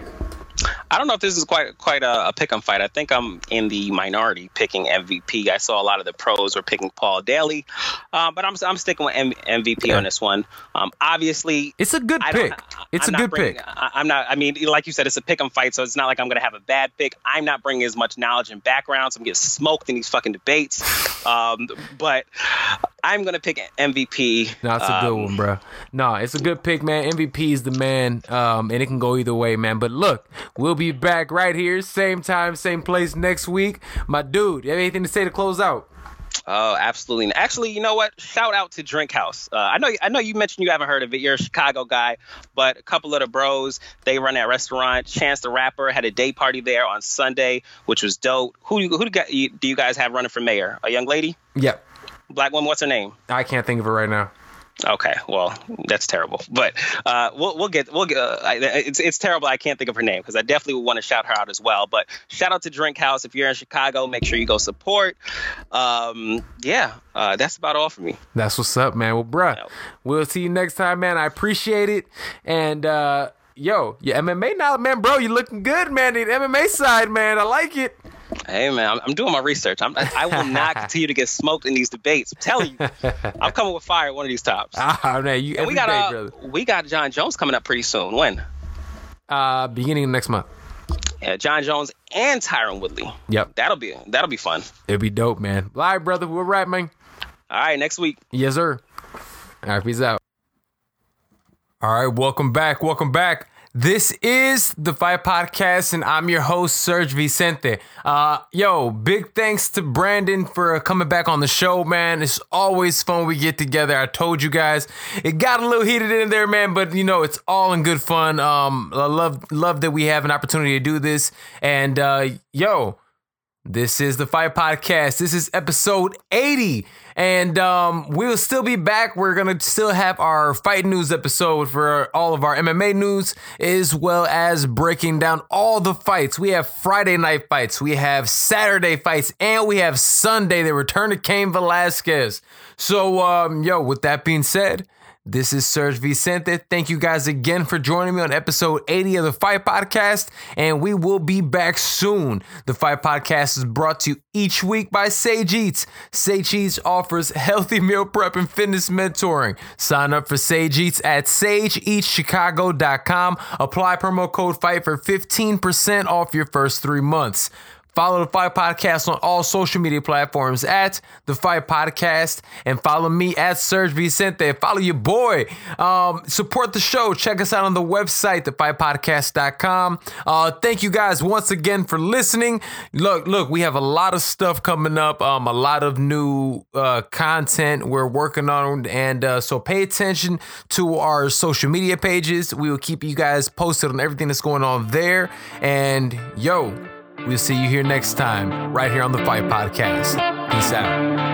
I don't know if this is quite quite a, a pick 'em fight. I think I'm in the minority picking MVP. I saw a lot of the pros were picking Paul Daley, uh, but I'm I'm sticking with M- MVP yeah. on this one. Um, obviously, it's a good pick. It's I'm a good bringing, pick. I, am not. I mean, like you said, it's a pick 'em fight, so it's not like I'm going to have a bad pick. I'm not bringing as much knowledge and background, so I'm getting smoked in these fucking debates. Um, but I'm going to pick MVP. No, it's a good um, one, bro. No, it's a good pick, man. MVP is the man, um, and it can go either way, man. But look, we'll be back right here, same time, same place next week. My dude, you have anything to say to close out? Oh, absolutely. Actually, you know what? Shout out to Drink House. Uh, I know I know you mentioned you haven't heard of it. You're a Chicago guy, but a couple of the bros, they run that restaurant. Chance the Rapper had a day party there on Sunday, which was dope. Who who do you guys have running for mayor? A young lady? Yep. Black woman, what's her name? I can't think of it right now. Okay, well, that's terrible. But uh, we'll we'll get we'll get. Uh, it's it's terrible. I can't think of her name because I definitely would want to shout her out as well. But shout out to Drink House if you're in Chicago. Make sure you go support. Um, yeah, uh, that's about all for me. That's what's up, man. Well, bruh, we'll see you next time, man. I appreciate it. And uh, yo, your MMA now, man, bro, you looking good, man. The MMA side, man, I like it. Hey man, I'm, I'm, doing my research. I'm, I will not <laughs> continue to get smoked in these debates. I'm telling you, I'm <laughs> coming with fire one of these tops. Ah man, you we got day, uh, brother. we got Jon Jones coming up pretty soon. When? Uh, beginning of next month. Yeah, Jon Jones and Tyron Woodley. Yep, that'll be that'll be fun. It'll be dope, man. All right, brother, we're right, man. All right, next week. Yes, sir. All right, peace out. All right, welcome back. Welcome back. This is the Fight Podcast, and I'm your host, Serge Vicente. Uh, yo, big thanks to Brandon for coming back on the show, man. It's always fun we get together. I told you guys it got a little heated in there, man, but you know it's all in good fun. Um, I love love that we have an opportunity to do this, and uh, yo, this is the Fight Podcast. This is episode 80. And um, we'll still be back. We're going to still have our fight news episode for all of our MMA news, as well as breaking down all the fights. We have Friday night fights, we have Saturday fights, and we have Sunday, the return of Cain Velasquez. So, um, yo, with that being said, this is Serge Vicente. Thank you guys again for joining me on episode 80 of the Fight Podcast, and we will be back soon. The Fight Podcast is brought to you each week by Sage Eats. Sage Eats offers healthy meal prep and fitness mentoring. Sign up for Sage Eats at sageeatschicago.com. Apply promo code FIGHT for 15% off your first three months. Follow the Fight Podcast on all social media platforms at the Fight Podcast and follow me at Serge Vicente. Follow your boy. Um, support the show. Check us out on the website, thefightpodcast.com. Uh, thank you guys once again for listening. Look, look, we have a lot of stuff coming up, um, a lot of new uh, content we're working on. And uh, so pay attention to our social media pages. We will keep you guys posted on everything that's going on there. And yo, We'll see you here next time, right here on the Fight Podcast. Peace out.